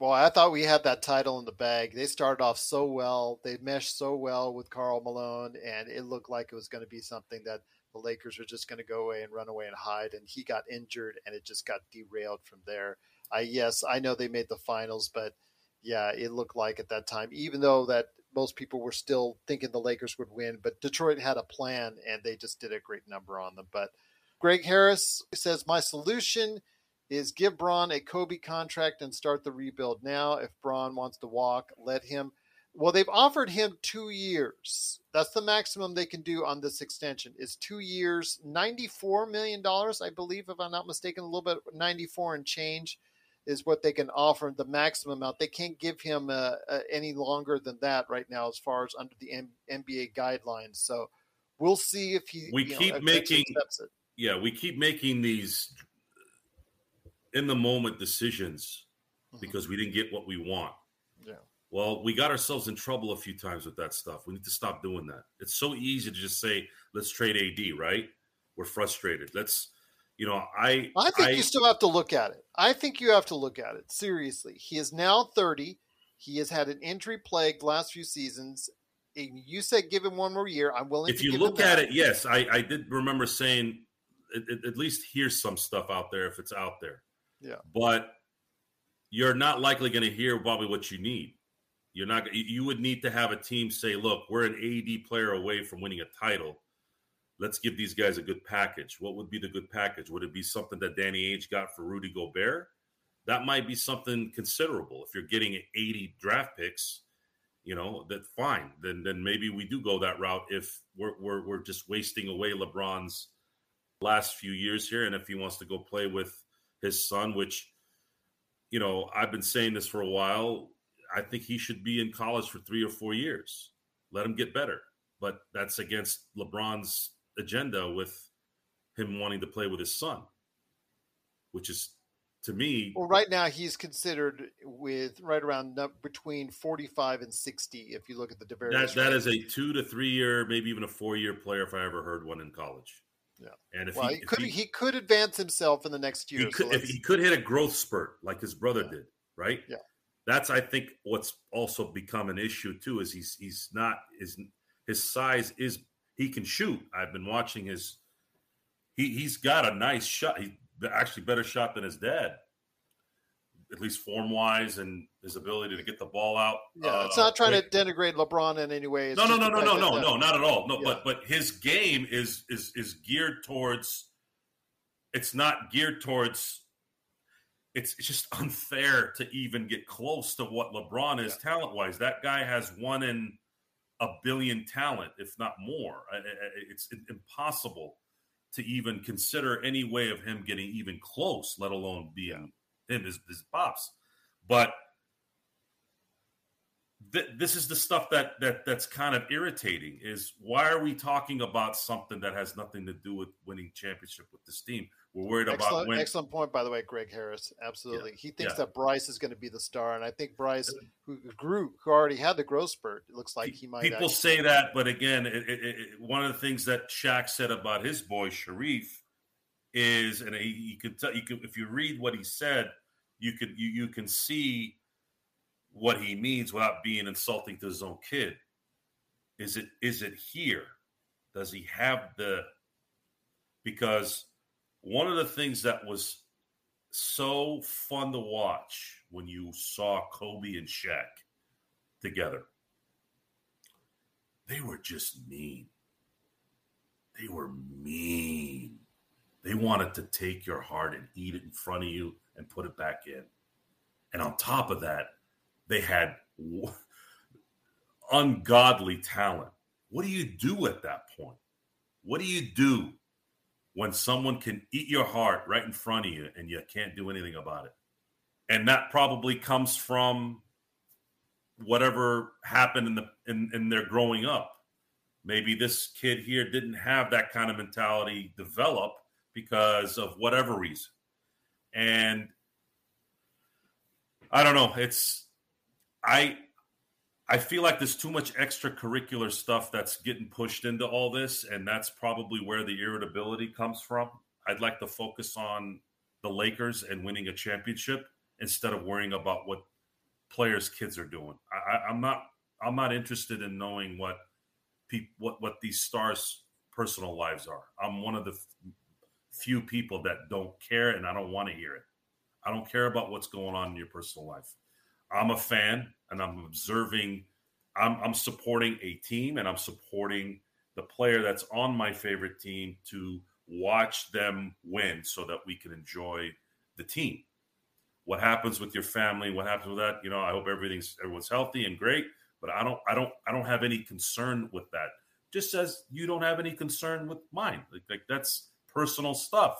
Well, I thought we had that title in the bag. They started off so well. They meshed so well with Karl Malone, and it looked like it was going to be something that the Lakers were just going to go away and run away and hide. And he got injured, and it just got derailed from there. I yes, I know they made the finals, but yeah, it looked like at that time, even though that most people were still thinking the Lakers would win, but Detroit had a plan, and they just did a great number on them. But Greg Harris says my solution is give Bron a Kobe contract and start the rebuild now. If Bron wants to walk, let him. Well, they've offered him two years. That's the maximum they can do on this extension. Is two years, ninety-four million dollars, I believe, if I'm not mistaken. A little bit, ninety-four and change is what they can offer. The maximum amount they can't give him uh, uh, any longer than that right now, as far as under the M- NBA guidelines. So we'll see if he. We you know, keep making- it. Yeah, we keep making these in the moment decisions Mhm. because we didn't get what we want. Well, we got ourselves in trouble a few times with that stuff. We need to stop doing that. It's so easy to just say, let's trade AD, right? We're frustrated. Let's, you know, I I think you still have to look at it. I think you have to look at it seriously. He is now 30. He has had an injury plagued last few seasons. And You said give him one more year. I'm willing if you look at it, yes, I, I did remember saying at, at- at least here's some stuff out there if it's out there. Yeah. But you're not likely going to hear probably what you need. You're not. you- would need to have a team say, "Look, we're an AD player away from winning a title. Let's give these guys a good package." What would be the good package? Would it be something that Danny Ainge got for Rudy Gobert? That might be something considerable. If you're getting 80 draft picks, you know that fine. Then then maybe we do go that route. If we're we're, we're just wasting away LeBron's last few years here, and if he wants to go play with his son, which you know I've been saying this for a while. I think he should be in college for three or four years. Let him get better. But that's against LeBron's agenda with him wanting to play with his son, which is to me, Well, right now he's considered with right around between 45 and 60 if you look at the that various that is a two to three year, maybe even a four year player if I ever heard one in college. Yeah. And if well, he, he, if could he, could advance himself in the next year. he so could if he could hit a growth spurt like his brother Yeah. did, right? Yeah. That's I think what's also become an issue too is he's he's not his his size is he can shoot. I've been watching his he he's got a nice shot. He actually better shot than his dad. At least form wise and his ability to get the ball out. yeah, it's uh, not trying quick. to denigrate LeBron in any way. It's no, no, just no, no, no, no, no, not at all. No, Yeah. but but his game is is is geared towards. It's not geared towards. It's, it's just unfair to even get close to what LeBron is talent wise. That guy has one in a billion talent, if not more. It's impossible to even consider any way of him getting even close, let alone being him his, his pops. But th- this is the stuff that that that's kind of irritating. Is why are we talking about something that has nothing to do with winning championship with this team? We're worried about Excellent, when. excellent point, by the way, Greg Harris. Absolutely, he thinks yeah. that Bryce is going to be the star, and I think Bryce, who grew, who already had the growth spurt, it looks like he might. People actually- say that, but again, it, it, it, one of the things that Shaq said about his boy Shareef is, and he, you could tell, you could, if you read what he said, you could you, you can see what he means without being insulting to his own kid. Is it is it here? Does he have the? Because one of the things that was so fun to watch when you saw Kobe and Shaq together they were just mean. They were mean. They wanted to take your heart and eat it in front of you and put it back in. And on top of that, they had ungodly talent. What do you do at that point? What do you do when someone can eat your heart right in front of you and you can't do anything about it? And that probably comes from whatever happened in the in, in their growing up. Maybe this kid here didn't have that kind of mentality develop because of whatever reason. And I don't know. It's I I feel like there's too much extracurricular stuff that's getting pushed into all this, and that's probably where the irritability comes from. I'd like to focus on the Lakers and winning a championship instead of worrying about what players' kids are doing. I, I'm not I'm not interested in knowing what peop, what what these stars' personal lives are. I'm one of the f- few people that don't care, and I don't want to hear it. I don't care about what's going on in your personal life. I'm a fan, and I'm observing. I'm, I'm supporting a team, and I'm supporting the player that's on my favorite team to watch them win, so that we can enjoy the team. What happens with your family? What happens with that? You know i hope everything's everyone's healthy and great but i don't i don't i don't have any concern with that. Just as you don't have any concern with mine. Like, like that's personal stuff.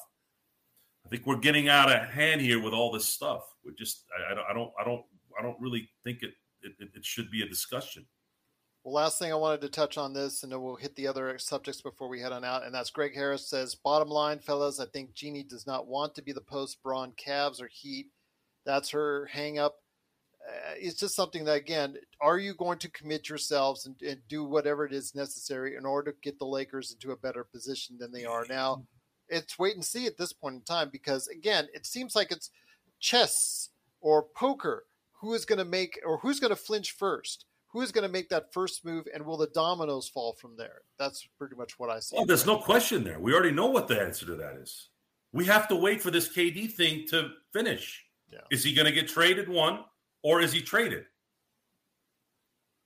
I think we're getting out of hand here with all this stuff. We're just i, I don't i don't i don't i don't really think it it, it should be a discussion Well, last thing I wanted to touch on this, and then we'll hit the other subjects before we head on out. And that's Greg Harris says, bottom line, fellas, I think Jeanie does not want to be the post Bron Cavs or Heat. That's her hang up. Uh, it's just something that, again, are you going to commit yourselves and, and do whatever it is necessary in order to get the Lakers into a better position than they are now? It's wait and see at this point in time because, again, it seems like it's chess or poker. Who is going to make or who's going to flinch first? Who is going to make that first move, and will the dominoes fall from there? That's pretty much what I see. well there's no question there we already know what the answer to that is we have to wait for this kd thing to finish Yeah. is he going to get traded one or is he traded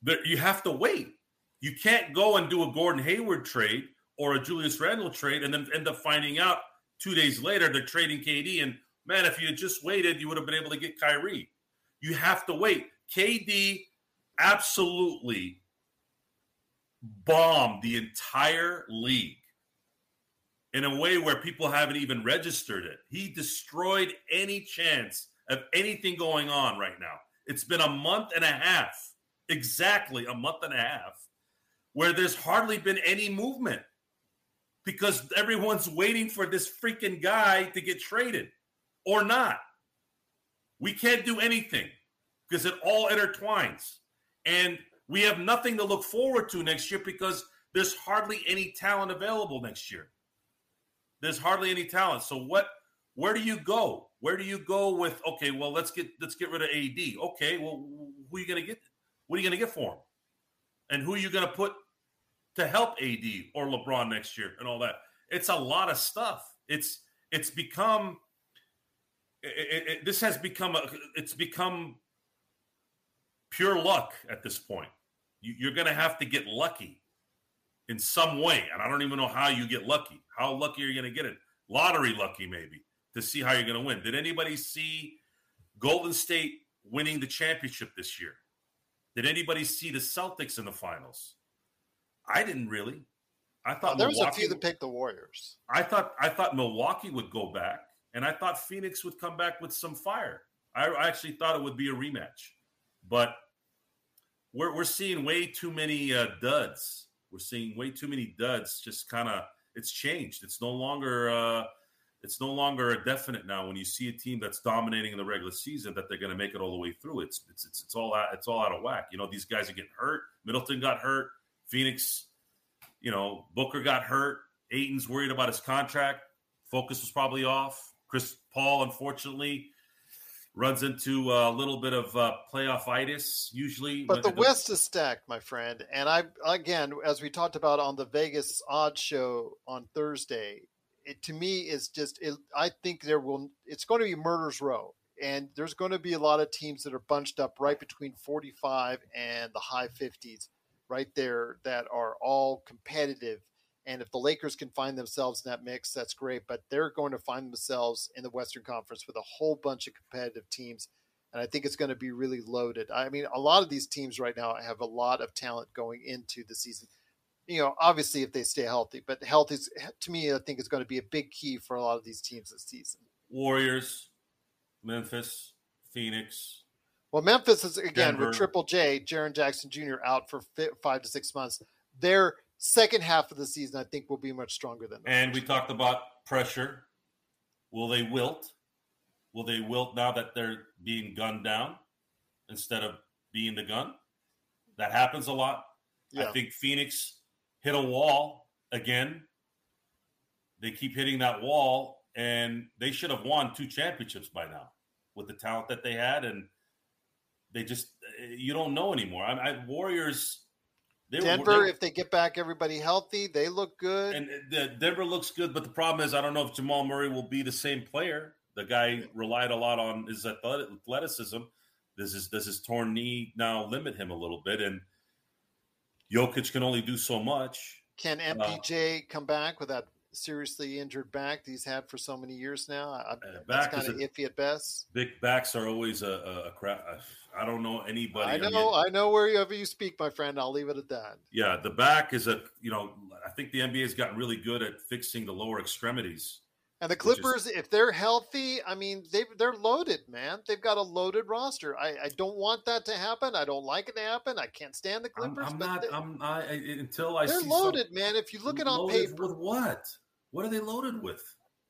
but you have to wait you can't go and do a gordon hayward trade or a julius randle trade and then end up finding out two days later they're trading kd and man if you had just waited you would have been able to get kyrie you have to wait kd absolutely bombed the entire league in a way where people haven't even registered it. He destroyed any chance of anything going on right now. It's been a month and a half, exactly a month and a half, where there's hardly been any movement because everyone's waiting for this freaking guy to get traded or not. We can't do anything because it all intertwines. And we have nothing to look forward to next year because there's hardly any talent available next year. There's hardly any talent. So what where do you go? Where do you go with okay, well let's get let's get rid of AD. Okay, well who are you going to get? What are you going to get for him? And who are you going to put to help AD or LeBron next year and all that? It's a lot of stuff. It's it's become it, it, this has become a it's become pure luck at this point. You, you're going to have to get lucky in some way, and I don't even know how you get lucky. How lucky are you going to get it? Lottery lucky, maybe, to see how you're going to win. Did anybody see Golden State winning the championship this year? Did anybody see the Celtics in the finals? I didn't really. I thought there was a few that picked the Warriors. I thought I thought Milwaukee would go back, and I thought Phoenix would come back with some fire. I, actually thought it would be a rematch, but we're we're seeing way too many uh, duds. We're seeing way too many duds. Just kind of, it's changed. It's no longer. Uh, it's no longer a definite now. When you see a team that's dominating in the regular season, that they're going to make it all the way through. It's it's it's, it's all out, it's all out of whack. You know, these guys are getting hurt. Middleton got hurt. Phoenix, you know, Booker got hurt. Ayton's worried about his contract. Focus was probably off. Chris Paul, unfortunately, runs into a little bit of uh, playoff itis usually. But the West is stacked, my friend. And I, again, as we talked about on the Vegas odds show on Thursday, it to me is just, it, I think there will, it's going to be murder's row. And there's going to be a lot of teams that are bunched up right between 45 and the high 50s, right there, that are all competitive and if the Lakers can find themselves in that mix, that's great. But they're going to find themselves in the Western Conference with a whole bunch of competitive teams. And I think it's going to be really loaded. I mean, a lot of these teams right now have a lot of talent going into the season. You know, obviously if they stay healthy, but health is to me, I think is going to be a big key for a lot of these teams this season. Warriors, Memphis, Phoenix. Well, Memphis is again Denver. with Triple J, Jaren Jackson Jr. out for five to six months. They're second half of the season, I think, will be much stronger than. that. And we talked about pressure. Will they wilt? Will they wilt now that they're being gunned down instead of being the gun? That happens a lot. Yeah. I think Phoenix hit a wall again. They keep hitting that wall, and they should have won two championships by now with the talent that they had. And they just, you don't know anymore. I, I Warriors they Denver, were, they, if they get back everybody healthy, they look good. And the, Denver looks good, but the problem is, I don't know if Jamal Murray will be the same player. The guy relied a lot on his athleticism. Does his does his torn knee now limit him a little bit? And Jokic can only do so much. Can MPJ uh, come back with that seriously injured back that he's had for so many years now. I, back kind of iffy at best. Big backs are always a, a, a crap. I don't know anybody. I know. I, mean, I know wherever you speak, my friend. I'll leave it at that. Yeah, the back is a. You know, I think the NBA has gotten really good at fixing the lower extremities. And the Clippers, is, if they're healthy, I mean, they they're loaded, man. They've got a loaded roster. I, I don't want that to happen. I don't like it to happen. I can't stand the Clippers. I'm, I'm not. They, I'm I, until I. They're loaded, man. If you look at on paper, with what? What are they loaded with?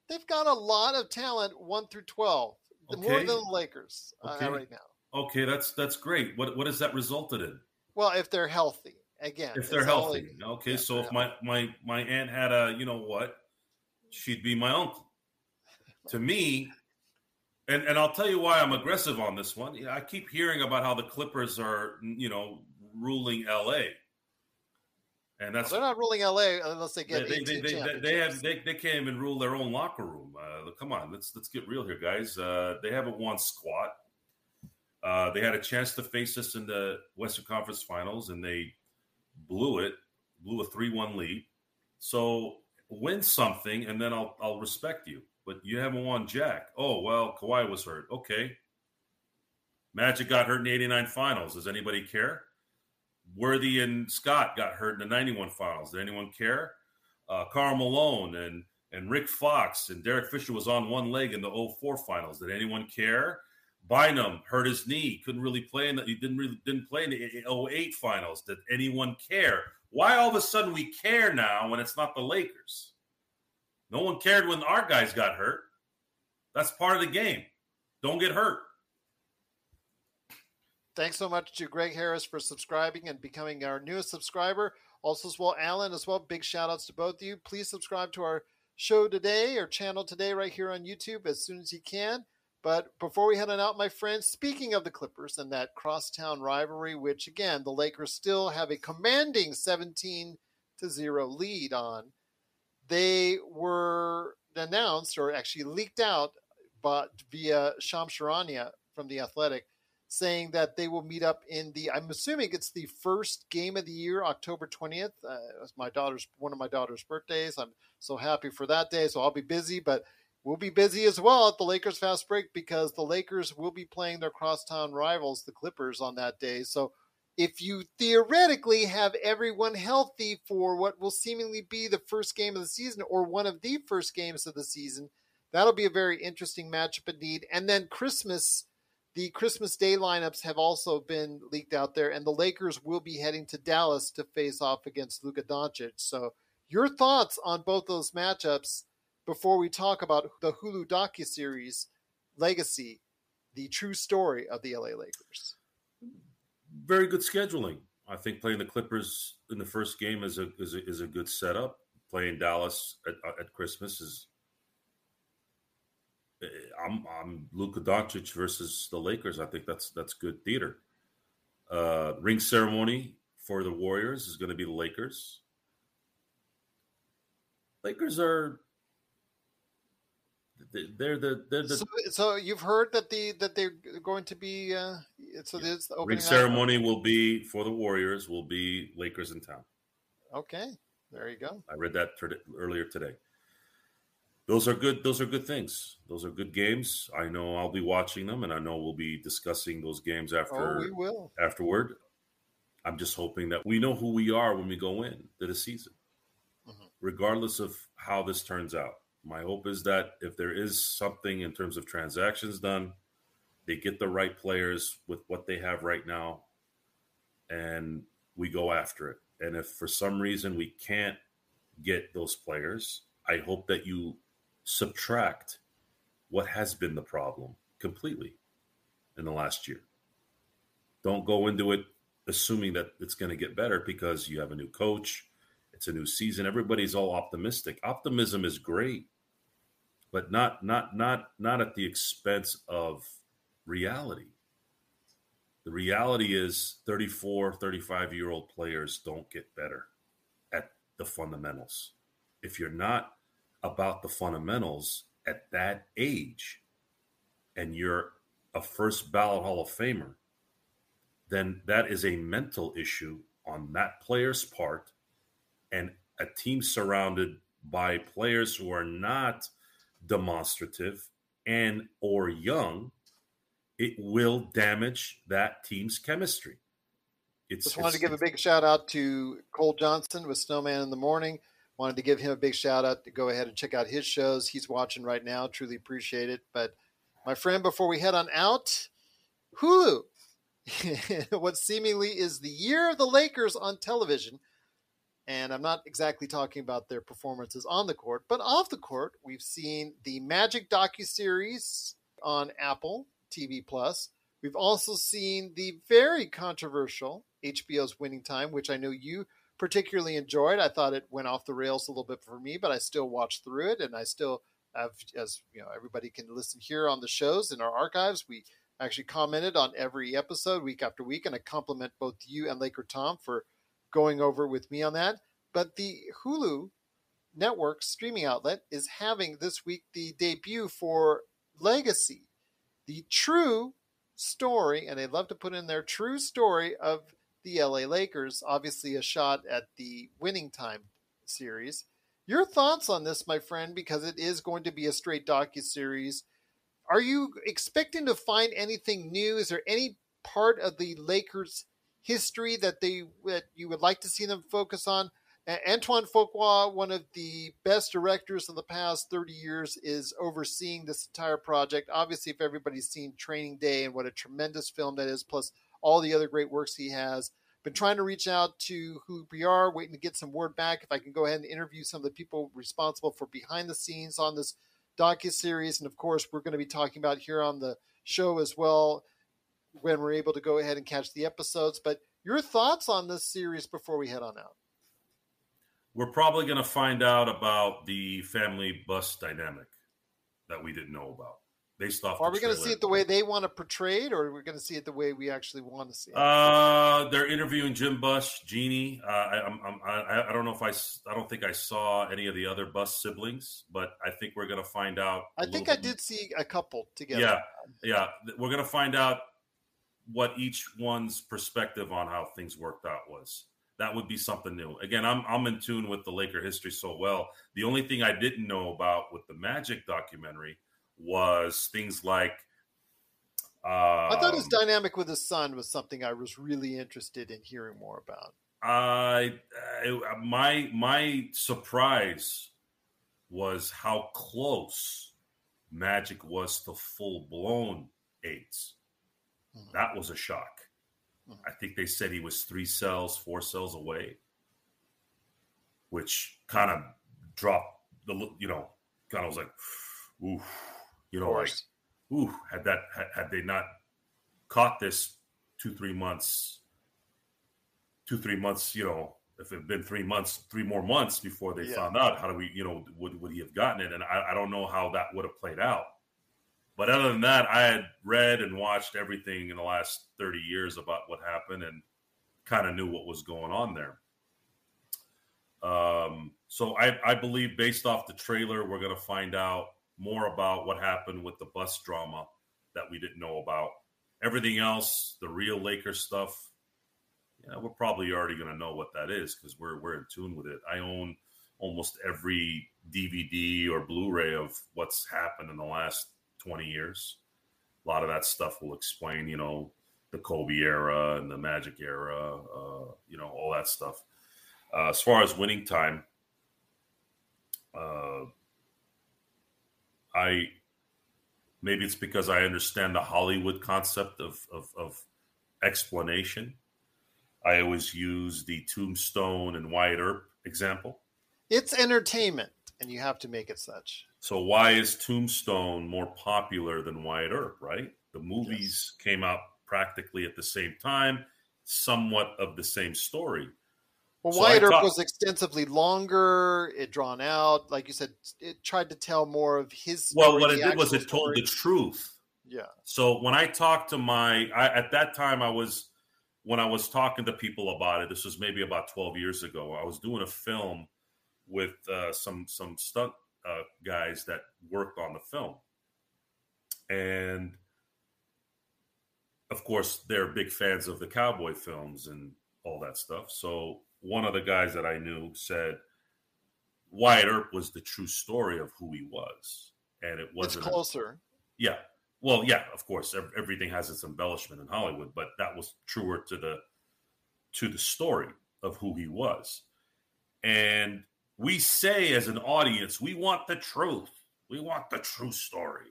They've got a lot of talent, one through twelve, okay. more than the Lakers uh, okay. uh, right now. Okay, that's that's great. What what has that resulted in? Well, if they're healthy, again, if they're healthy. okay, yeah, so if my my my aunt had a, you know what, she'd be my uncle. to me, and and I'll tell you why I'm aggressive on this one. I keep hearing about how the Clippers are, you know, ruling LA. And that's well, they're not ruling LA unless they get. They they, they, they, they, have they, they can't even rule their own locker room. Uh, come on, let's let's get real here, guys. Uh, they haven't won squat. Uh, they had a chance to face us in the Western Conference Finals, and they blew it, blew a three-one lead. So win something, and then I'll I'll respect you. But you haven't won Jack. Oh well, Kawhi was hurt. Okay. Magic got hurt in the '89 Finals. Does anybody care? Worthy and Scott got hurt in the 91 finals. Did anyone care? Uh, Karl Malone and, and Rick Fox and Derek Fisher was on one leg in the 04 finals. Did anyone care? Bynum hurt his knee, couldn't really play in the, he didn't really didn't play in the 08 finals. Did anyone care? Why all of a sudden we care now when it's not the Lakers? No one cared when our guys got hurt. That's part of the game. Don't get hurt. Thanks so much to Greg Harris for subscribing and becoming our newest subscriber. Also, as well, Alan as well. Big shout outs to both of you. Please subscribe to our show today or channel today right here on YouTube as soon as you can. But before we head on out, my friends, speaking of the Clippers and that crosstown rivalry, which again, the Lakers still have a commanding 17 to 0 lead on, they were announced or actually leaked out but via Shams Charania from The Athletic saying that they will meet up in the I'm assuming it's the first game of the year, October 20th. Uh, it's my daughter's one of my daughter's birthdays. I'm so happy for that day, so I'll be busy, but we'll be busy as well at the Lakers fast break because the Lakers will be playing their crosstown rivals, the Clippers, on that day. So if you theoretically have everyone healthy for what will seemingly be the first game of the season or one of the first games of the season, that'll be a very interesting matchup indeed. And then Christmas, the Christmas Day lineups have also been leaked out there, and the Lakers will be heading to Dallas to face off against Luka Doncic. So, your thoughts on both those matchups before we talk about the Hulu docu series Legacy, the true story of the LA Lakers. Very good scheduling. I think playing the Clippers in the first game is a is a, is a good setup. Playing Dallas at, at Christmas is. I'm I'm Luka Doncic versus the Lakers. I think that's that's good theater. Uh, ring ceremony for the Warriors is going to be the Lakers. Lakers are they're the they're the so, so, you've heard that the that they're going to be uh so yeah. this ring ceremony will be for the Warriors will be Lakers in town. Okay, there you go. I read that earlier today. Those are good. Those are good things. Those are good games. I know I'll be watching them, and I know we'll be discussing those games after. Oh, we will afterward. I'm just hoping that we know who we are when we go in to the season, mm-hmm. regardless of how this turns out my hope is that if there is something in terms of transactions done, they get the right players with what they have right now, and we go after it. And if for some reason we can't get those players, I hope that you subtract what has been the problem completely in the last year. Don't go into it assuming that it's going to get better because you have a new coach, it's a new season. Everybody's all optimistic. Optimism is great but not not not not at the expense of reality the reality is 34 35 year old players don't get better at the fundamentals if you're not about the fundamentals at that age and you're a first ballot hall of famer then that is a mental issue on that player's part and a team surrounded by players who are not demonstrative and or young, it will damage that team's chemistry. It's, Just wanted to give a big shout out to Cole Johnson with Snowman in the Morning. Wanted to give him a big shout out to go ahead and check out his shows. He's watching right now. Truly appreciate it. But my friend, before we head on out, Hulu. what seemingly is the year of the Lakers on television – and I'm not exactly talking about their performances on the court, but off the court, we've seen the Magic docu series on Apple TV Plus. We've also seen the very controversial HBO's Winning Time, which I know you particularly enjoyed. I thought it went off the rails a little bit for me, but I still watched through it, and I still have, as you know, everybody can listen here on the shows in our archives. We actually commented on every episode week after week, and I compliment both you and Laker Tom for going over with me on that. But the Hulu network streaming outlet is having this week the debut for Legacy, the true story, and they love to put in their true story of the LA Lakers. Obviously, a shot at the winning time series. Your thoughts on this, my friend, because it is going to be a straight docu series. Are you expecting to find anything new? Is there any part of the Lakers history that they that you would like to see them focus on. Antoine Fuqua, one of the best directors of the past 30 years, is overseeing this entire project. Obviously, if everybody's seen Training Day and what a tremendous film that is, plus all the other great works he has, been trying to reach out to who we are, waiting to get some word back. If I can go ahead and interview some of the people responsible for behind the scenes on this docu series, and of course, we're going to be talking about here on the show as well when we're able to go ahead and catch the episodes. But your thoughts on this series before we head on out? We're probably going to find out about the family Buss dynamic that we didn't know about based off. Are we going to see it the way they want to portray it, or are we going to see it the way we actually want to see it? Uh, they're interviewing Jim Buss, Jeanie. Uh, I, I'm, I'm, I, I don't know if I, I don't think I saw any of the other Buss siblings, but I think we're going to find out. I think I did see a couple together. Yeah, yeah. We're going to find out what each one's perspective on how things worked out was. That would be something new. Again, I'm I'm in tune with the Laker history so well. The only thing I didn't know about with the Magic documentary was things like. I thought his um, dynamic with his son was something I was really interested in hearing more about. I, I my my surprise was how close Magic was to full blown AIDS. Mhm. That was a shock. Mhm. I think they said he was three cells, four cells away, which kind of dropped the look. You know, kind of was like, ooh, you know, like ooh, had that had, had they not caught this two three months, two three months, you know, if it had been three months, three more months before they Yeah. found out, how do we, you know, would would he have gotten it? And I, I don't know how that would have played out. But other than that, I had read and watched everything in the last thirty years about what happened and kind of knew what was going on there. Um, so I, I believe based off the trailer, we're going to find out more about what happened with the Buss drama that we didn't know about. Everything else, the real Lakers stuff, yeah, we're probably already going to know what that is because we're we're in tune with it. I own almost every DVD or Blu-ray of what's happened in the last twenty years. A lot of that stuff will explain, you know, the Kobe era and the Magic era, uh, you know, all that stuff. Uh, as far as winning time, uh, I maybe it's because I understand the Hollywood concept of, of, of explanation. I always use the Tombstone and Wyatt Earp example. It's entertainment, and you have to make it such. So why is Tombstone more popular than Wyatt Earp? Right, the movies came out practically at the same time, somewhat of the same story. Well, So Wyatt Earp was extensively longer. It drawn out, like you said. It tried to tell more of his. Story, Well, what it did was it told the truth. Yeah, So when I talked to my, I, at that time, I was when I was talking to people about it. This was maybe about twelve years ago. I was doing a film with uh, some some stunt uh, guys that worked on the film, and of course, they're big fans of the cowboy films and all that stuff. So one of the guys that I knew said Wyatt Earp was the true story of who he was, and it wasn't. a- closer. yeah. Well, yeah, of course, everything has its embellishment in Hollywood, but that was truer to the to the story of who he was. And we say as an audience, we want the truth. We want the true story.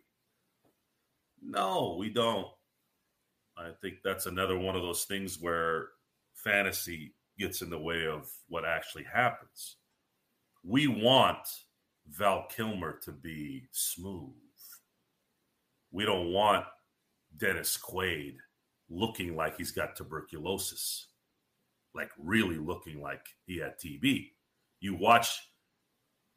No, we don't. I think that's another one of those things where fantasy gets in the way of what actually happens. We want Val Kilmer to be smooth. We don't want Dennis Quaid looking like he's got tuberculosis, like really looking like he had TB. You watch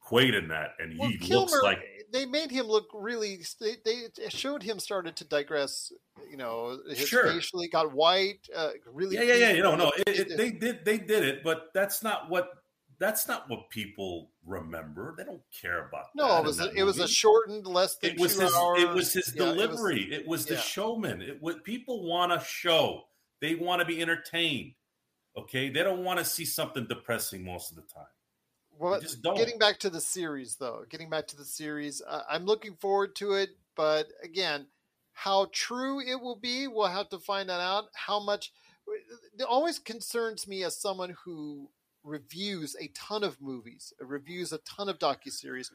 Quaid in that, and Well, he Kilmer, looks like they made him look really. They, they showed him started to digress. You know, his Sure. facially got white. Uh, really. yeah, yeah, yeah. You know, no, it, It- they did, they did it, but that's not what that's not what people remember. They don't care about. No, it was a, it was a shortened, less than it was two his hours. it was his Yeah, it was- delivery it was, the yeah. showman it was people want a show they want to be entertained okay they don't want to see something depressing most of the time Well, getting back to the series, though, getting back to the series, uh, I'm looking forward to it. But again, how true it will be, we'll have to find that out. How much it always concerns me as someone who reviews a ton of movies, reviews a ton of docuseries.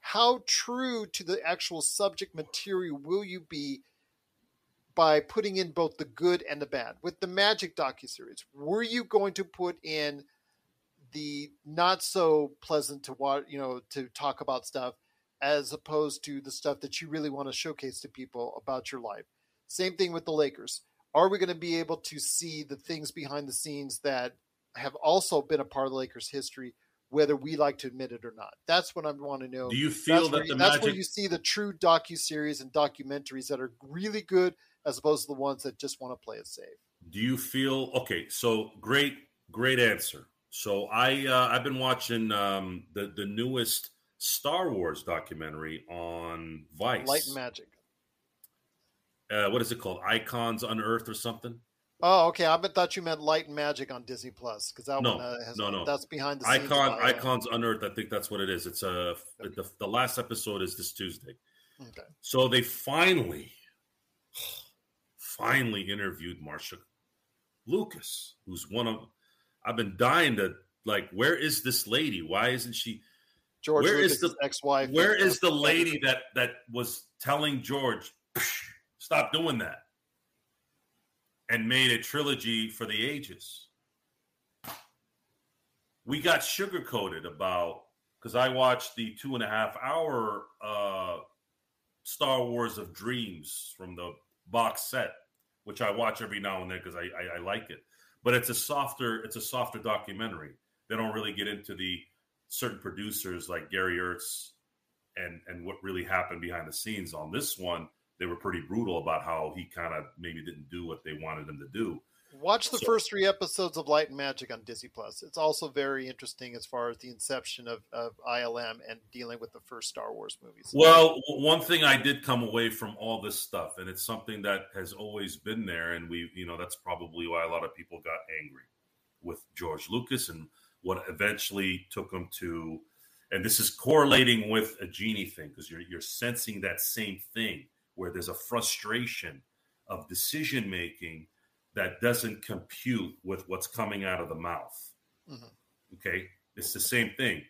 How true to the actual subject material will you be by putting in both the good and the bad? With the Magic docuseries, were you going to put in the not so pleasant to watch, you know, to talk about stuff as opposed to the stuff that you really want to showcase to people about your life. Same thing with the Lakers. are we going to be able to see the things behind the scenes that have also been a part of the Lakers' history, whether we like to admit it or not? That's what I want to know. Do you feel that's that where, the that's magic? where you see the true docu series and documentaries that are really good, as opposed to the ones that just want to play it safe. Do you feel okay? So great, great answer. So I uh, I've been watching um, the the newest Star Wars documentary on Vice. Light and magic. Uh, what is it called? Icons Unearthed or something? Oh, okay. I thought you meant Light and Magic on Disney Plus because that No, one uh, has no, no. that's behind the scenes. Icon uh, Icons Unearthed. I think that's what it is. It's a the, the last episode is this Tuesday. Okay. So they finally, finally interviewed Marcia Lucas, who's one of. I've been dying to like. Where is this lady? Why isn't she? George Where is the- ex-wife. Where uh, the lady that that was telling George, stop doing that, and made a trilogy for the ages? We got sugarcoated about because I watched the two and a half hour uh, Star Wars of Dreams from the box set, which I watch every now and then because I, I I like it. But it's a softer it's a softer documentary. They don't really get into the certain producers like Gary Kurtz and and what really happened behind the scenes on this one. They were pretty brutal about how he kind of maybe didn't do what they wanted him to do. Watch the So- first three episodes of Light and Magic on Disney Plus. It's also very interesting as far as the inception of, of ILM and dealing with the first Star Wars movies. Well, one thing I did come away from all this stuff, and it's something that has always been there, and we, you know, that's probably why a lot of people got angry with George Lucas and what eventually took him to, and this is correlating with a Jeanie thing because you're you're sensing that same thing where there's a frustration of decision making that doesn't compute with what's coming out of the mouth. Mhm. Okay, it's the same thing.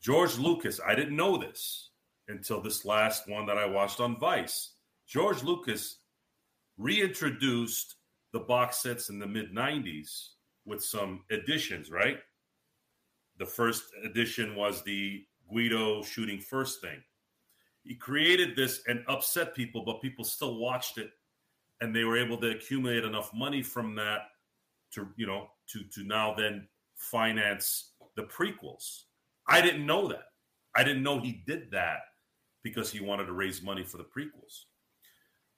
George Lucas, I didn't know this until this last one that I watched on Vice. George Lucas reintroduced the box sets in the mid 90s with some additions, right? The first edition was the Greedo shooting first thing. He created this and upset people, but people still watched it and they were able to accumulate enough money from that to, you know, to to now then finance the prequels. I didn't know that. I didn't know he did that because he wanted to raise money for the prequels.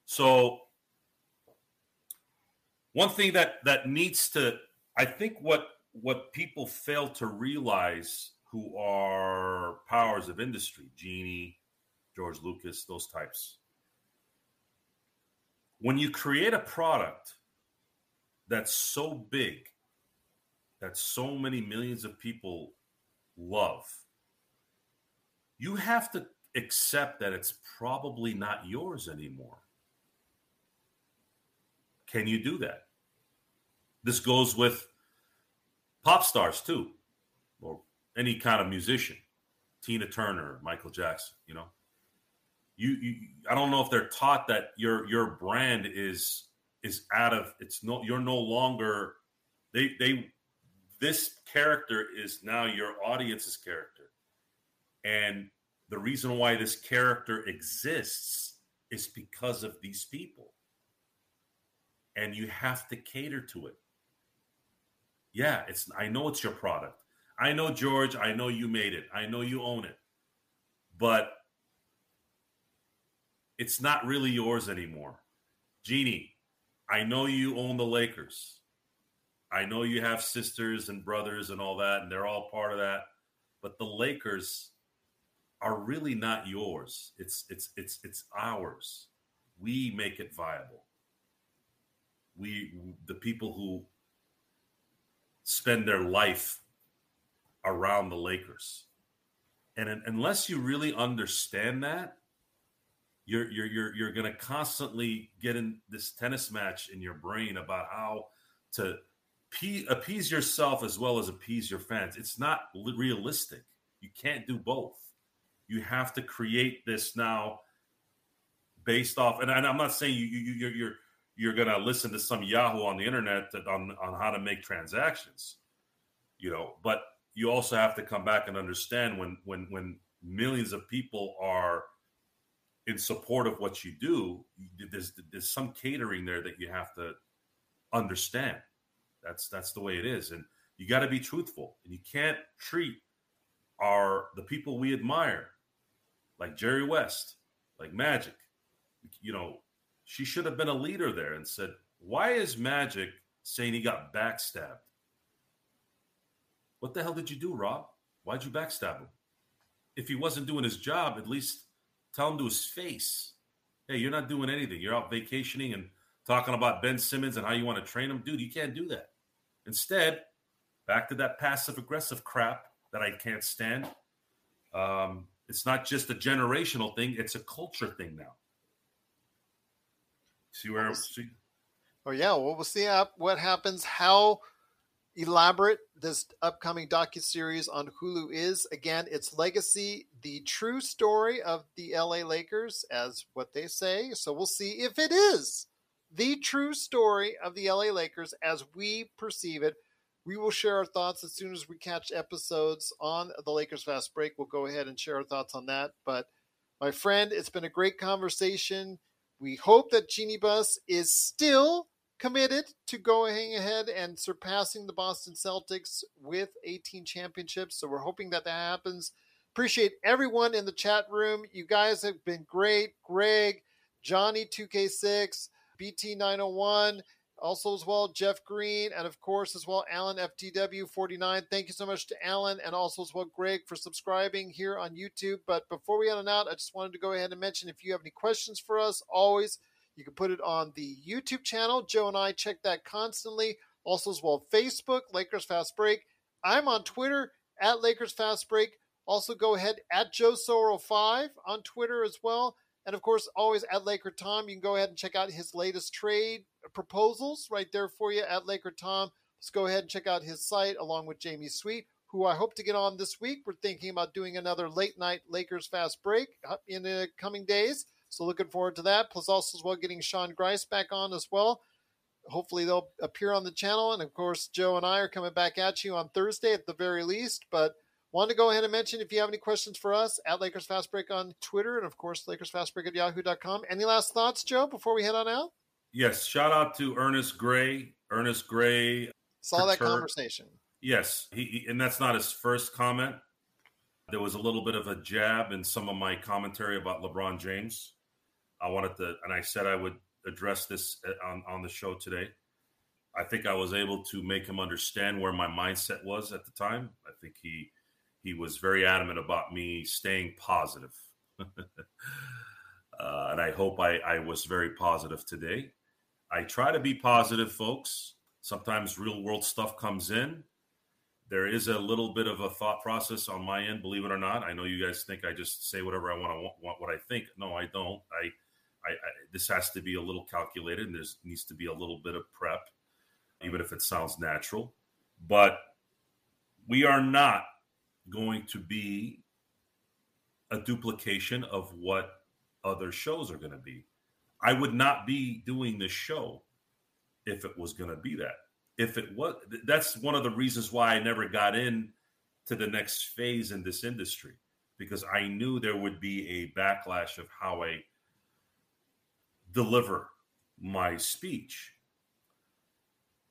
So one thing that that needs to I think what what people fail to realize who are powers of industry, Jeanie, George Lucas, those types. When you create a product that's so big that so many millions of people love, you have to accept that it's probably not yours anymore. Can you do that? This goes with pop stars too, or any kind of musician, Tina Turner, Michael Jackson, you know. You, you I don't know if they're taught that your your brand is is out of it's no you're no longer they they this character is now your audience's character. And the reason why this character exists is because of these people. And you have to cater to it. Yeah, it's I know it's your product. I know George, I know you made it. I know you own it. But it's not really yours anymore. Jeanie, I know you own the Lakers. I know you have sisters and brothers and all that, and they're all part of that. But the Lakers are really not yours. It's it's it's it's ours. We make it viable. We the people who spend their life around the Lakers. And unless you really understand that, you're you're you're you're going to constantly get in this tennis match in your brain about how to pe- appease yourself as well as appease your fans. It's not li- realistic. You can't do both. You have to create this now based off. And, and I'm not saying you, you you're you're you're going to listen to some Yahoo on the internet that, on on how to make transactions, you know. But you also have to come back and understand when when when millions of people are in support of what you do, there's there's some catering there that you have to understand. That's that's the way it is, and you got to be truthful, and you can't treat our the people we admire like Jerry West, like Magic. You know, she should have been a leader there and said, "Why is Magic saying he got backstabbed?" What the hell did you do, Rob? Why'd you backstab him? If he wasn't doing his job, at least tell him to his face. Hey, you're not doing anything. You're out vacationing and talking about Ben Simmons and how you want to train him. Dude, you can't do that. Instead, back to that passive aggressive crap that I can't stand. Um, it's not just a generational thing, it's a culture thing now. See where see? Oh yeah, well we'll see what happens how elaborate this upcoming docu series on Hulu is. Again, it's Legacy, the true story of the LA Lakers, as what they say. So we'll see if it is the true story of the LA Lakers as we perceive it. We will share our thoughts as soon as we catch episodes on the Lakers Fast Break. We'll go ahead and share our thoughts on that. But my friend, it's been a great conversation. We hope that Jeanie Buss is still committed to going ahead and surpassing the Boston Celtics with 18 championships. So we're hoping that that happens. Appreciate everyone in the chat room. You guys have been great. Greg, Johnny 2K6, BT901, also as well Jeff Green, and of course as well Alan FTW49. Thank you so much to Alan and also as well Greg for subscribing here on YouTube. But before we head on out, I just wanted to go ahead and mention if you have any questions for us, always – you can put it on the YouTube channel. Joe and I check that constantly. Also, as well, Facebook, Lakers Fast Break. I'm on Twitter at Lakers Fast Break. Also, go ahead at Joe Soro5 on Twitter as well. And of course, always at Laker Tom. You can go ahead and check out his latest trade proposals right there for you at Laker Tom. Let's go ahead and check out his site along with Jamie Sweet, who I hope to get on this week. We're thinking about doing another late night Lakers Fast Break in the coming days. So looking forward to that. Plus also as well getting Sean Grice back on as well. Hopefully they'll appear on the channel. And of course, Joe and I are coming back at you on Thursday at the very least. But wanted to go ahead and mention if you have any questions for us at Lakers Fast Break on Twitter and of course Lakers Fast Break at yahoo.com. Any last thoughts, Joe, before we head on out? Yes. Shout out to Ernest Gray. Ernest Gray saw that conversation. Yes, he, he, and that's not his first comment. There was a little bit of a jab in some of my commentary about LeBron James. I wanted to, and I said I would address this uh, on, on the show today. I think I was able to make him understand where my mindset was at the time. I think he he was very adamant about me staying positive. uh, and I hope I, I was very positive today. I try to be positive, folks. Sometimes real world stuff comes in. There is a little bit of a thought process on my end, believe it or not. I know you guys think I just say whatever I want to want what I think. No, I don't. I I, I, this has to be a little calculated and there needs to be a little bit of prep, even if it sounds natural. But we are not going to be a duplication of what other shows are going to be. I would not be doing this show if it was going to be that. If it was, that's one of the reasons why I never got in to the next phase in this industry because I knew there would be a backlash of how I deliver my speech.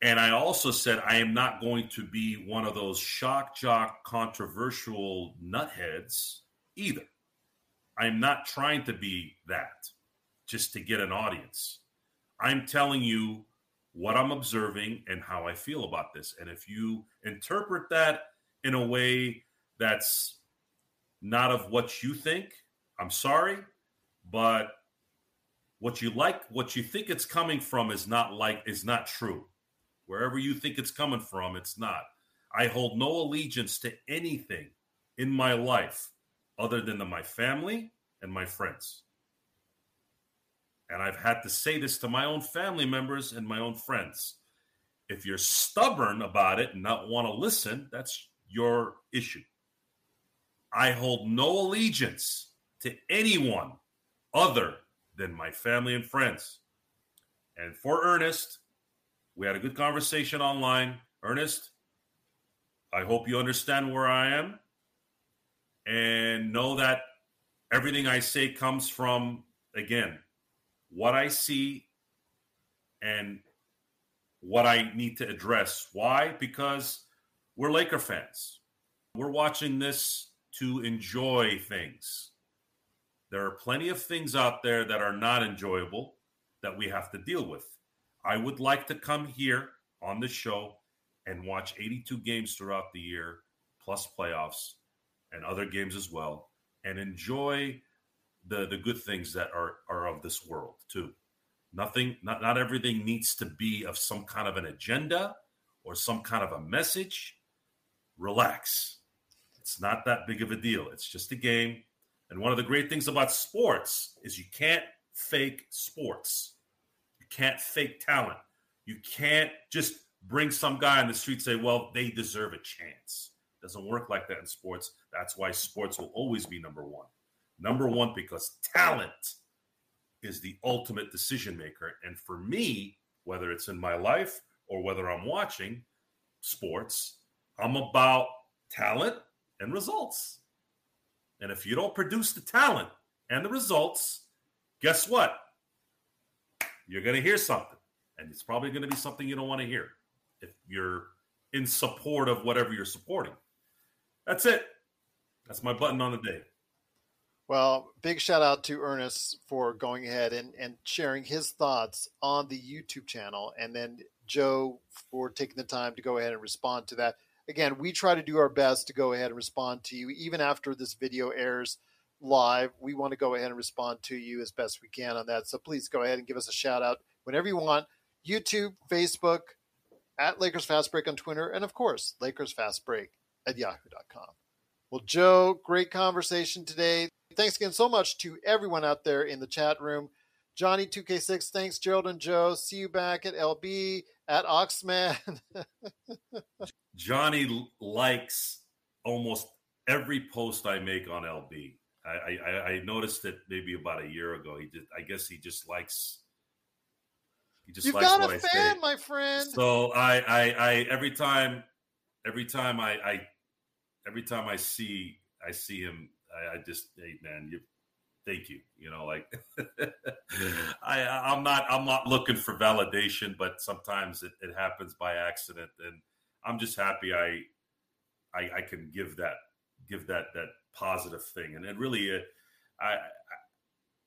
And I also said, I am not going to be one of those shock jock controversial nutheads either. I'm not trying to be that just to get an audience. I'm telling you what I'm observing and how I feel about this. And if you interpret that in a way that's not of what you think, I'm sorry, but what you like what you think it's coming from is not like is not true. Wherever you think it's coming from it's not. I hold no allegiance to anything in my life other than to my family and my friends. And i've had to say this to my own family members and my own friends. If you're stubborn about it and not want to listen that's your issue. I hold no allegiance to anyone other than my family and friends. And for Ernest, we had a good conversation online. Ernest, I hope you understand where I am and know that everything I say comes from, again, what I see and what I need to address. Why? Because we're Laker fans. We're watching this to enjoy things. There are plenty of things out there that are not enjoyable that we have to deal with. I would like to come here on the show and watch 82 games throughout the year, plus playoffs and other games as well, and enjoy the the good things that are are of this world too. Nothing, not not everything needs to be of some kind of an agenda or some kind of a message. Relax. It's not that big of a deal. It's just a game. And one of the great things about sports is you can't fake sports. You can't fake talent. You can't just bring some guy on the street say, well, they deserve a chance. It doesn't work like that in sports. That's why sports will always be number one. Number one, because talent is the ultimate decision maker. And for me, whether it's in my life or whether I'm watching sports, I'm about talent and results. And if you don't produce the talent and the results, guess what? You're going to hear something. And it's probably going to be something you don't want to hear if you're in support of whatever you're supporting. That's it. That's my button on the day. Well, big shout out to Ernest for going ahead and, and sharing his thoughts on the YouTube channel, and then Joe for taking the time to go ahead and respond to that. Again, we try to do our best to go ahead and respond to you, even after this video airs live. We want to go ahead and respond to you as best we can on that. So please go ahead and give us a shout out whenever you want. YouTube, Facebook, at Lakers Fast Break on Twitter, and of course, Lakers Fast Break at yahoo.com. Well, Joe, great conversation today. Thanks again so much to everyone out there in the chat room. Johnny 2K6, thanks, Gerald and Joe. See you back at LB, at Oxman. Johnny likes almost every post I make on LB. I, I, I noticed it maybe about a year ago. He just, I guess he just likes. He just You've got a fan, my friend. So I, I, I, every time, every time I, I, every time I see, I see him I, I just, hey man, you, thank you. You know, like I, I'm not, I'm not looking for validation, but sometimes it, it happens by accident, and I'm just happy I, I, I can give that, give that that positive thing, and it really, uh, I,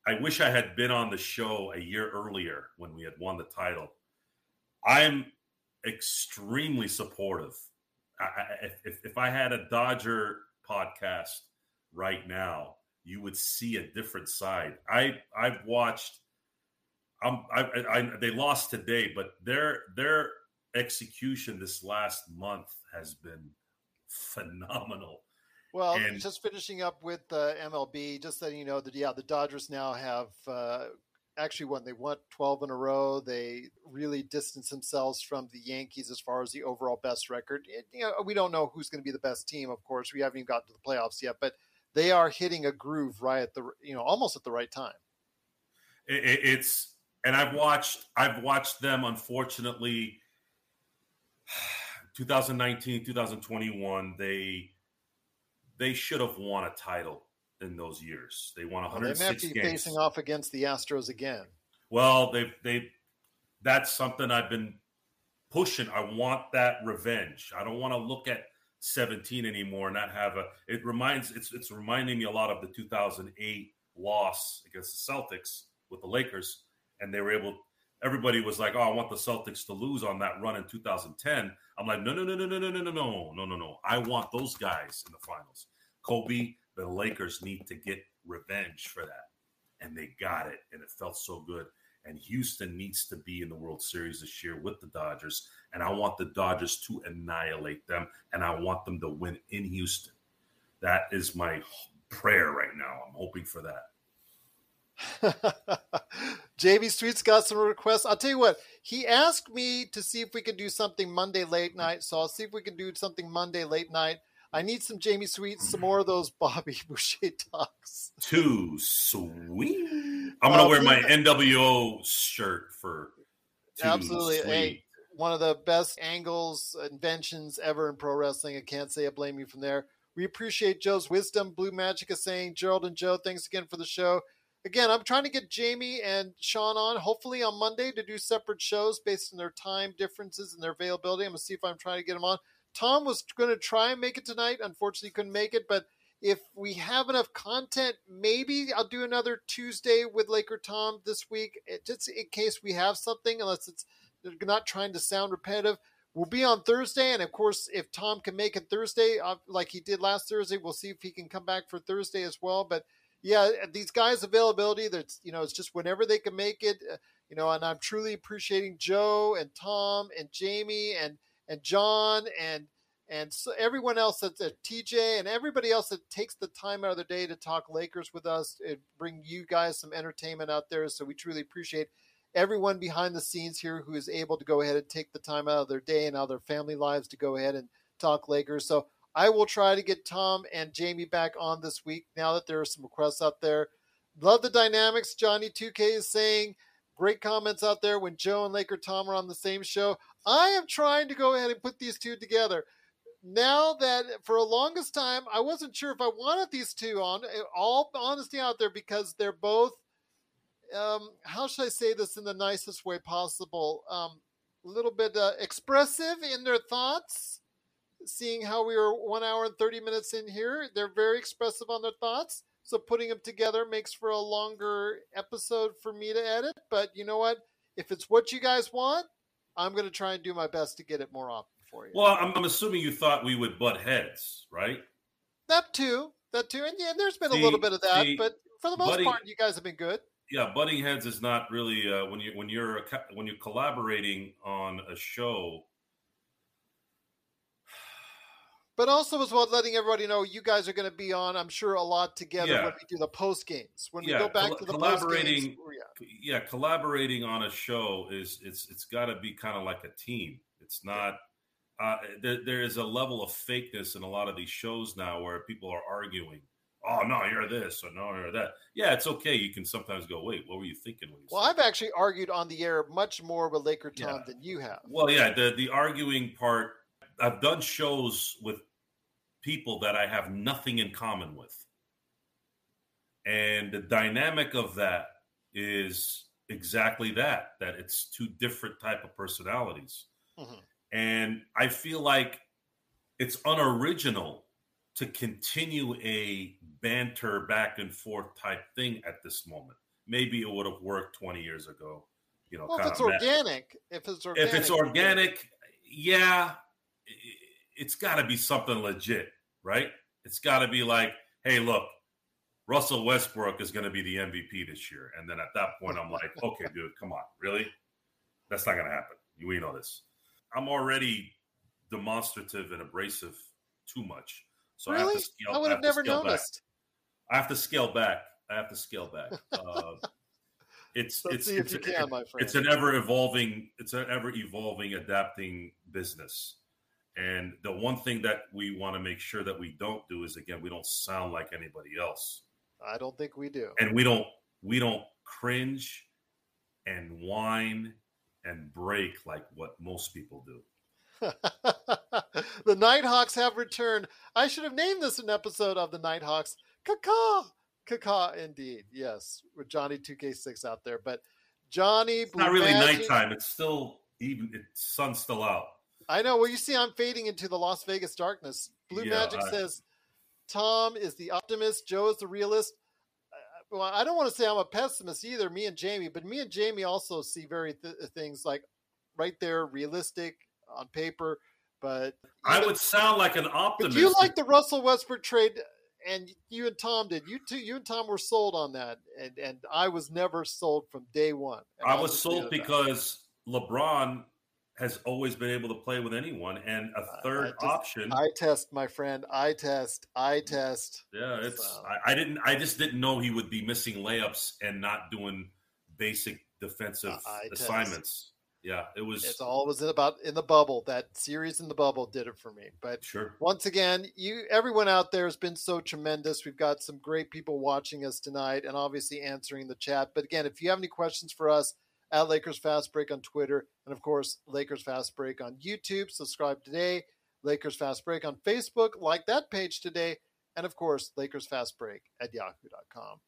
I wish I had been on the show a year earlier when we had won the title. I'm extremely supportive. I, if, if I had a Dodger podcast right now, you would see a different side. I I've watched. I'm, I, I, they lost today, but their their execution this last month has been phenomenal. Well, and, just finishing up with uh, MLB, just letting you know that yeah, the Dodgers now have uh, actually won. They won 12 in a row. They really distance themselves from the Yankees as far as the overall best record. It, you know, we don't know who's going to be the best team. Of course, we haven't even gotten to the playoffs yet, but they are hitting a groove right at the you know almost at the right time. It, it's and I've watched I've watched them unfortunately 2019 2021 they they should have won a title in those years. They won 106 well, they might be games. facing off against the Astros again. Well, they've, they that's something I've been pushing. I want that revenge. I don't want to look at 17 anymore, not have a. It reminds it's it's reminding me a lot of the 2008 loss against the Celtics with the Lakers, and they were able. Everybody was like, "Oh, I want the Celtics to lose on that run in 2010." I'm like, "No, no, no, no, no, no, no, no, no, no, no, no! I want those guys in the finals. Kobe, the Lakers need to get revenge for that, and they got it, and it felt so good." And Houston needs to be in the World Series this year with the Dodgers. And I want the Dodgers to annihilate them, and I want them to win in Houston. That is my prayer right now. I'm hoping for that. JB Sweet's got some requests. I'll tell you what, he asked me to see if we could do something Monday late night. So I'll see if we can do something Monday late night. I need some Jamie Sweets, some more of those Bobby Boucher talks. Too sweet. I'm gonna uh, wear my NWO shirt for absolutely. Hey, one of the best angles inventions ever in pro wrestling. I can't say I blame you from there. We appreciate Joe's wisdom. Blue Magic is saying, Gerald and Joe, thanks again for the show. Again, I'm trying to get Jamie and Sean on, hopefully on Monday, to do separate shows based on their time differences and their availability. I'm going to see if I'm trying to get them on. Tom was going to try and make it tonight. Unfortunately, couldn't make it. But if we have enough content, maybe I'll do another Tuesday with Laker Tom this week, just in case we have something, unless it's not trying to sound repetitive. We'll be on Thursday, and of course, if Tom can make it Thursday, uh, like he did last Thursday, we'll see if he can come back for Thursday as well. But yeah, these guys' availability, that's you know, it's just whenever they can make it. Uh, you know, and I'm truly appreciating Joe and Tom and Jamie and and John and and so everyone else that's at TJ and everybody else that takes the time out of their day to talk Lakers with us and bring you guys some entertainment out there. So we truly appreciate everyone behind the scenes here who is able to go ahead and take the time out of their day and out of their family lives to go ahead and talk Lakers. So I will try to get Tom and Jamie back on this week now that there are some requests out there. Love the dynamics. Johnny 2K is saying great comments out there when Joe and Laker Tom are on the same show. I am trying to go ahead and put these two together. Now that for a longest time, I wasn't sure if I wanted these two on, all honesty out there, because they're both, um, how should I say this in the nicest way possible? Um, a little bit uh, expressive in their thoughts. Seeing how we were one hour and 30 minutes in here, they're very expressive on their thoughts. So putting them together makes for a longer episode for me to edit. But you know what? If it's what you guys want, I'm going to try and do my best to get it more often for you. Well, I'm, I'm assuming you thought we would butt heads, right? That too. That too. And yeah, there's been see, a little bit of that, see, but for the most butting, part, you guys have been good. Yeah, butting heads is not really uh, when you when you're when you're collaborating on a show but also as well letting everybody know you guys are going to be on i'm sure a lot together yeah. when we do the post games when yeah. we go back to the collaborating games, yeah. yeah. collaborating on a show is it's it's got to be kind of like a team it's not uh, there, there is a level of fakeness in a lot of these shows now where people are arguing oh no you're this or no you're that yeah it's okay you can sometimes go wait what were you thinking you well i've actually argued on the air much more with laker tom than you have well yeah the the arguing part I've done shows with people that I have nothing in common with. And the dynamic of that is exactly that that it's two different type of personalities. Mm-hmm. And I feel like it's unoriginal to continue a banter back and forth type thing at this moment. Maybe it would have worked 20 years ago. You know, well, if it's organic, if it's organic, if it's organic, yeah, it's got to be something legit, right? It's got to be like, hey, look, Russell Westbrook is going to be the MVP this year. And then at that point, I'm like, okay, dude, come on. Really? That's not going to happen. You know this. I'm already demonstrative and abrasive too much. So really? I have to scale I would have, have never noticed. Back. I have to scale back. I have to scale back. Uh, it's Let's it's it's, can, it's an ever evolving it's an ever evolving adapting business and the one thing that we want to make sure that we don't do is again, we don't sound like anybody else. I don't think we do. And we don't we don't cringe and whine and break like what most people do. the Nighthawks have returned. I should have named this an episode of the Nighthawks. Kaka, kaka, indeed. Yes, with Johnny Two K Six out there, but Johnny. It's not really nighttime. It's still even. It's sun's still out. I know. Well, you see, I'm fading into the Las Vegas darkness. Blue yeah, Magic I... says Tom is the optimist, Joe is the realist. Uh, well, I don't want to say I'm a pessimist either, me and Jamie, but me and Jamie also see very th- things like right there, realistic on paper. But I would sound like an optimist. But you like the Russell Westbrook trade, and you and Tom did. You two, you and Tom were sold on that, and and I was never sold from day one. I was sold because LeBron has always been able to play with anyone. And a third I just, option. I test, my friend. I test. I mm. test. Yeah, it's. So. I, I, didn't. I just didn't know he would be missing layups and not doing basic defensive assignments. Yeah, it was. It's all always about in the bubble. That series in the bubble did it for me. But sure. Once again, you everyone out there has been so tremendous. We've got some great people watching us tonight, and obviously answering the chat. But again, if you have any questions for us at Lakers Fast Break on Twitter, and of course, Lakers Fast Break on YouTube. Subscribe today. Lakers Fast Break on Facebook. Like that page today. And of course, Lakers Fast Break at yahoo.com.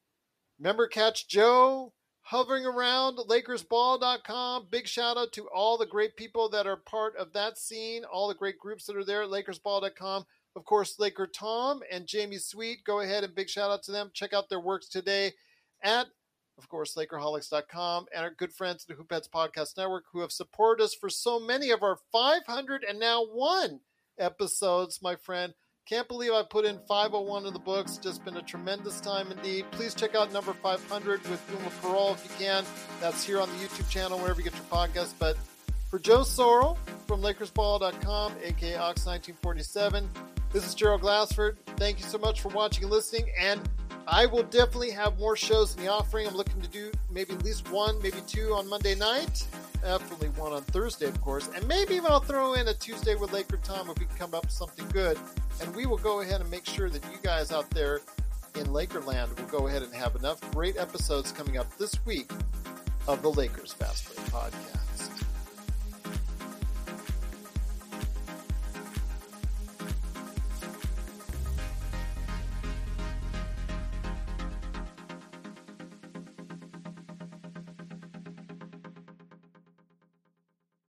Remember, catch Joe hovering around LakersBall.com. Big shout out to all the great people that are part of that scene, all the great groups that are there at LakersBall.com. Of course, Laker Tom and Jamie Sweet. Go ahead and big shout out to them. Check out their works today at, of course, Lakerholics.com and our good friends at the Hoopheads Podcast Network who have supported us for so many of our 500 and now one episodes, my friend. Can't believe I put in 501 in the books. Just been a tremendous time indeed. Please check out number 500 with Uma Parole if you can. That's here on the YouTube channel, wherever you get your podcasts. But for Joe Sorrell from LakersBall.com, aka Ox1947, this is Gerald Glassford. Thank you so much for watching and listening. And I will definitely have more shows in the offering. I'm looking to do maybe at least one, maybe two on Monday night. Definitely one on Thursday, of course. And maybe even I'll throw in a Tuesday with Laker Tom if we can come up with something good. And we will go ahead and make sure that you guys out there in Lakerland will go ahead and have enough great episodes coming up this week of the Lakers Fast Break Podcast.